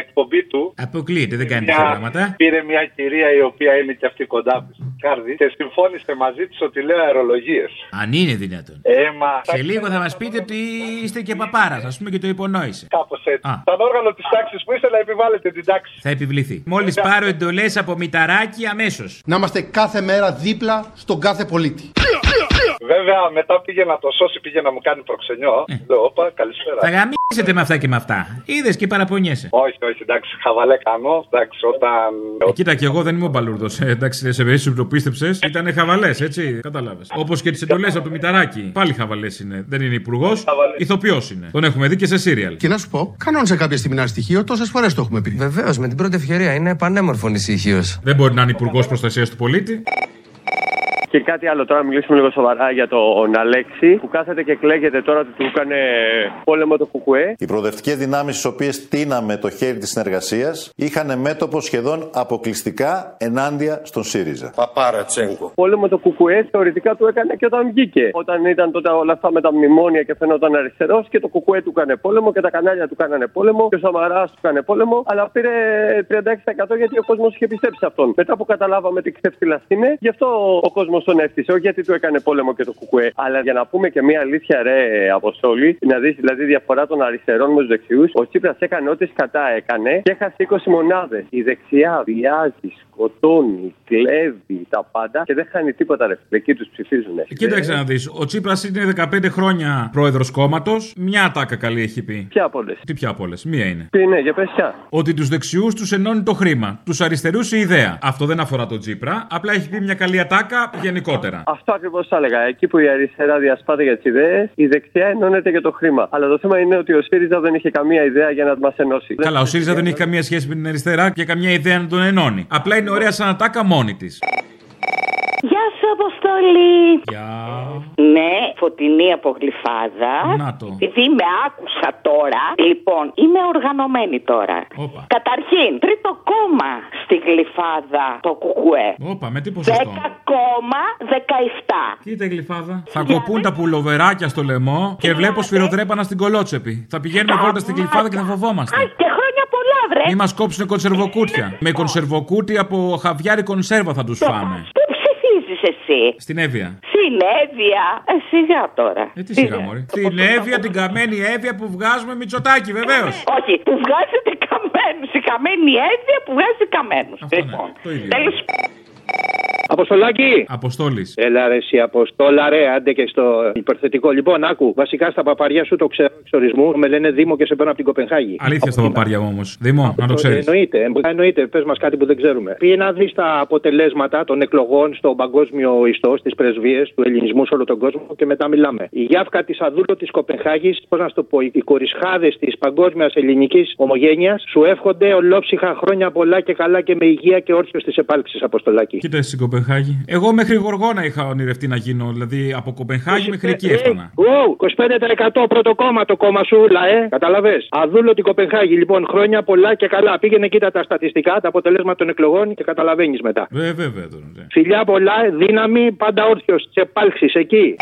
εκπομπή του. Αποκλείεται, δεν κάνει Μια- τέτοια πράγματα. Πήρε μια κυρία η οποία είναι και αυτή κοντά μου. Κάρδι και συμφώνησε μαζί της ότι λέω αερολογίες. Αν είναι δυνατόν. Ε, μα. Σε λίγο θα μας πείτε ότι είστε και παπάρας, ας πούμε, και το υπονόησε. Κάπως έτσι. Α. Σαν όργανο της τάξης που είστε να επιβάλλετε την τάξη. Θα επιβληθεί. Μόλις πάρω εντολές από μηταράκι, αμέσως. Να είμαστε κάθε μέρα δίπλα στον κάθε πολίτη. Βέβαια, μετά πήγε να το σώσει, πήγε να μου κάνει προξενιό. Λέω, όπα, καλησπέρα. Θα γαμίσετε με αυτά και με αυτά. Είδες και παραπονιέσαι. Όχι, όχι, εντάξει, χαβαλέ κάνω. Εντάξει, όταν. Ε, κοίτα, και εγώ δεν είμαι ο Μπαλούρδος. Ε, εντάξει, σε περίπτωση που το πίστεψες, ήταν χαβαλές, έτσι. Κατάλαβες. Όπως και τις εντολές από το μηταράκι. Πάλι χαβαλές είναι. Δεν είναι υπουργός, ηθοποιός είναι. Τον έχουμε δει και σε σύριαλ. Και να σου πω, κανόνισε κάποια στιγμή ένα στοιχείο, τόσες φορές το έχουμε πει. Βεβαίως, με την πρώτη ευκαιρία είναι πανέμορφο ησυχίο. Δεν μπορεί να είναι υπουργός προστασίας του πολίτη. Και κάτι άλλο τώρα, να μιλήσουμε λίγο σοβαρά για τον Αλέξη που κάθεται και κλαίγεται τώρα ότι του έκανε πόλεμο το Κουκουέ. Οι προοδευτικές δυνάμεις, στις οποίες τίναμε το χέρι της συνεργασίας, είχαν μέτωπο σχεδόν αποκλειστικά ενάντια στον ΣΥΡΙΖΑ. Παπάρα Τσέγκο. Πόλεμο το Κουκουέ θεωρητικά του έκανε και όταν βγήκε. Όταν ήταν τότε όλα αυτά με τα μνημόνια και φαινόταν αριστερός και το Κουκουέ του έκανε πόλεμο και τα κανάλια του κάνανε πόλεμο και ο Σαμαράς του έκανε πόλεμο. Αλλά πήρε 36% γιατί ο κόσμος είχε πιστέψει σε αυτόν. Μετά που καταλάβαμε τι ξεφτυλά είναι, γι' αυτό ο κόσμος τον έφτιασε. Όχι γιατί του έκανε πόλεμο και το Κουκουέ. Αλλά για να πούμε και μία αλήθεια, ρε Αποστόλη, να δεις δηλαδή διαφορά των αριστερών με τους δεξιούς. Ο Τσίπρας έκανε ό,τι σκατά έκανε και έχασε 20 μονάδες. Η δεξιά βιάζει, σκοτώνει, κλέβει τα πάντα και δεν χάνει τίποτα ρε. Εκεί τους ψηφίζουν. Κοίταξε να δεις. Ο Τσίπρας είναι 15 χρόνια πρόεδρος κόμματος. Μια τάκα καλή έχει πει. Ποια από όλες; Τι ποια από όλες; Μία είναι. Τι είναι, για πες ποια. Ότι τους δεξιούς τους ενώνει το χρήμα. Τους αριστερούς η ιδέα. Αυτό δεν αφορά τον Τσίπρα. Απλά έχει πει μια καλή ατάκα γενικότερα. Αυτό ακριβώς θα έλεγα. Εκεί που η αριστερά διασπάται για τις ιδέες, η δεξιά ενώνεται για το χρήμα. Αλλά το θέμα είναι ότι ο ΣΥΡΙΖΑ δεν είχε καμία ιδέα για να μας ενώσει. Καλά, ο ΣΥΡΙΖΑ δεν έχει καμία σχέση με την αριστερά και καμία ιδέα να τον ενώνει. Απλά είναι ωραία σαν ατάκα μόνη της. Γεια σου, Αποστολή. Γεια. Ναι, φωτεινή από γλυφάδα. Να το. Επειδή με άκουσα τώρα, λοιπόν, είμαι οργανωμένη τώρα. Όπα. Καταρχήν, τρίτο κόμμα στη γλυφάδα το κουκουέ. Όπα, με τι ποσοστό; 10,17. Κοίτα η γλυφάδα. Θα κοπούν τα πουλοβεράκια στο λαιμό και βλέπω σφυροδρέπανα στην κολότσεπη. Θα πηγαίνουμε βόλτα στην γλυφάδα και θα φοβόμαστε. Αχ, και χρόνια πολλά, βρε. Μη μας κόψουν κονσερβοκούτια. Με κονσερβοκούτι από χαβιάρι κονσέρβα θα τους φάμε. Πού ψηφίζεις εσύ; Στην Εύβοια. Συνέδεια. Ε, σιγά τώρα. Ε, τι σιγά, Μωρή. Στην Εύβοια, την καμένη Εύβοια που βγάζουμε μυτσοτάκι, βεβαίως. Όχι, που βγάζετε καμένους. Η καμένη έδεια που βγάζει καμένους. Λοιπόν, το ίδιο. τέλος Αποστολάκι! Αποστόλης. Έλα ρε, εσύ Αποστόλα, ρε, άντε και στο υπερθετικό. Λοιπόν, άκου, βασικά στα παπαριά σου το ξέρω εξορισμού. Με λένε Δήμο και σε παίρνω από την Κοπενχάγη. Αλήθεια στα παπάρια μου όμως. Δήμο, να το ξέρεις. Εννοείται, ε, εννοείται. Πες μας κάτι που δεν ξέρουμε. Πήγε να δεις τα αποτελέσματα των εκλογών στο παγκόσμιο ιστό, στις πρεσβείες του ελληνισμού σε όλο τον κόσμο και μετά μιλάμε. Η Γιάφκα της Αδούλο της Κοπενχάγης, πώς να σου το πω, οι κορισχάδες της παγκόσμιας ελληνικής ομογένειας σου εύχονται ολόψυχα χρόνια πολλά και καλά και με υγεία και όρθιος της επάλξης, Αποστολάκι. Κοίτα στην Κοπενχάγη. Εγώ μέχρι Γοργόνα είχα ονειρευτεί να γίνω. Δηλαδή από Κοπενχάγη μέχρι εκεί έφτανα. Wow, 25% πρώτο κόμμα το κόμμα σου, λαέ. Καταλαβέ. Αδούλο την Κοπενχάγη. Λοιπόν, χρόνια πολλά και καλά. Πήγαινε κοίτα τα στατιστικά, τα αποτελέσματα των εκλογών και καταλαβαίνεις μετά. Ε, βέβαια τώρα. ναι. Φιλιά πολλά, δύναμη, πάντα όρθιος τη επάλξη εκεί.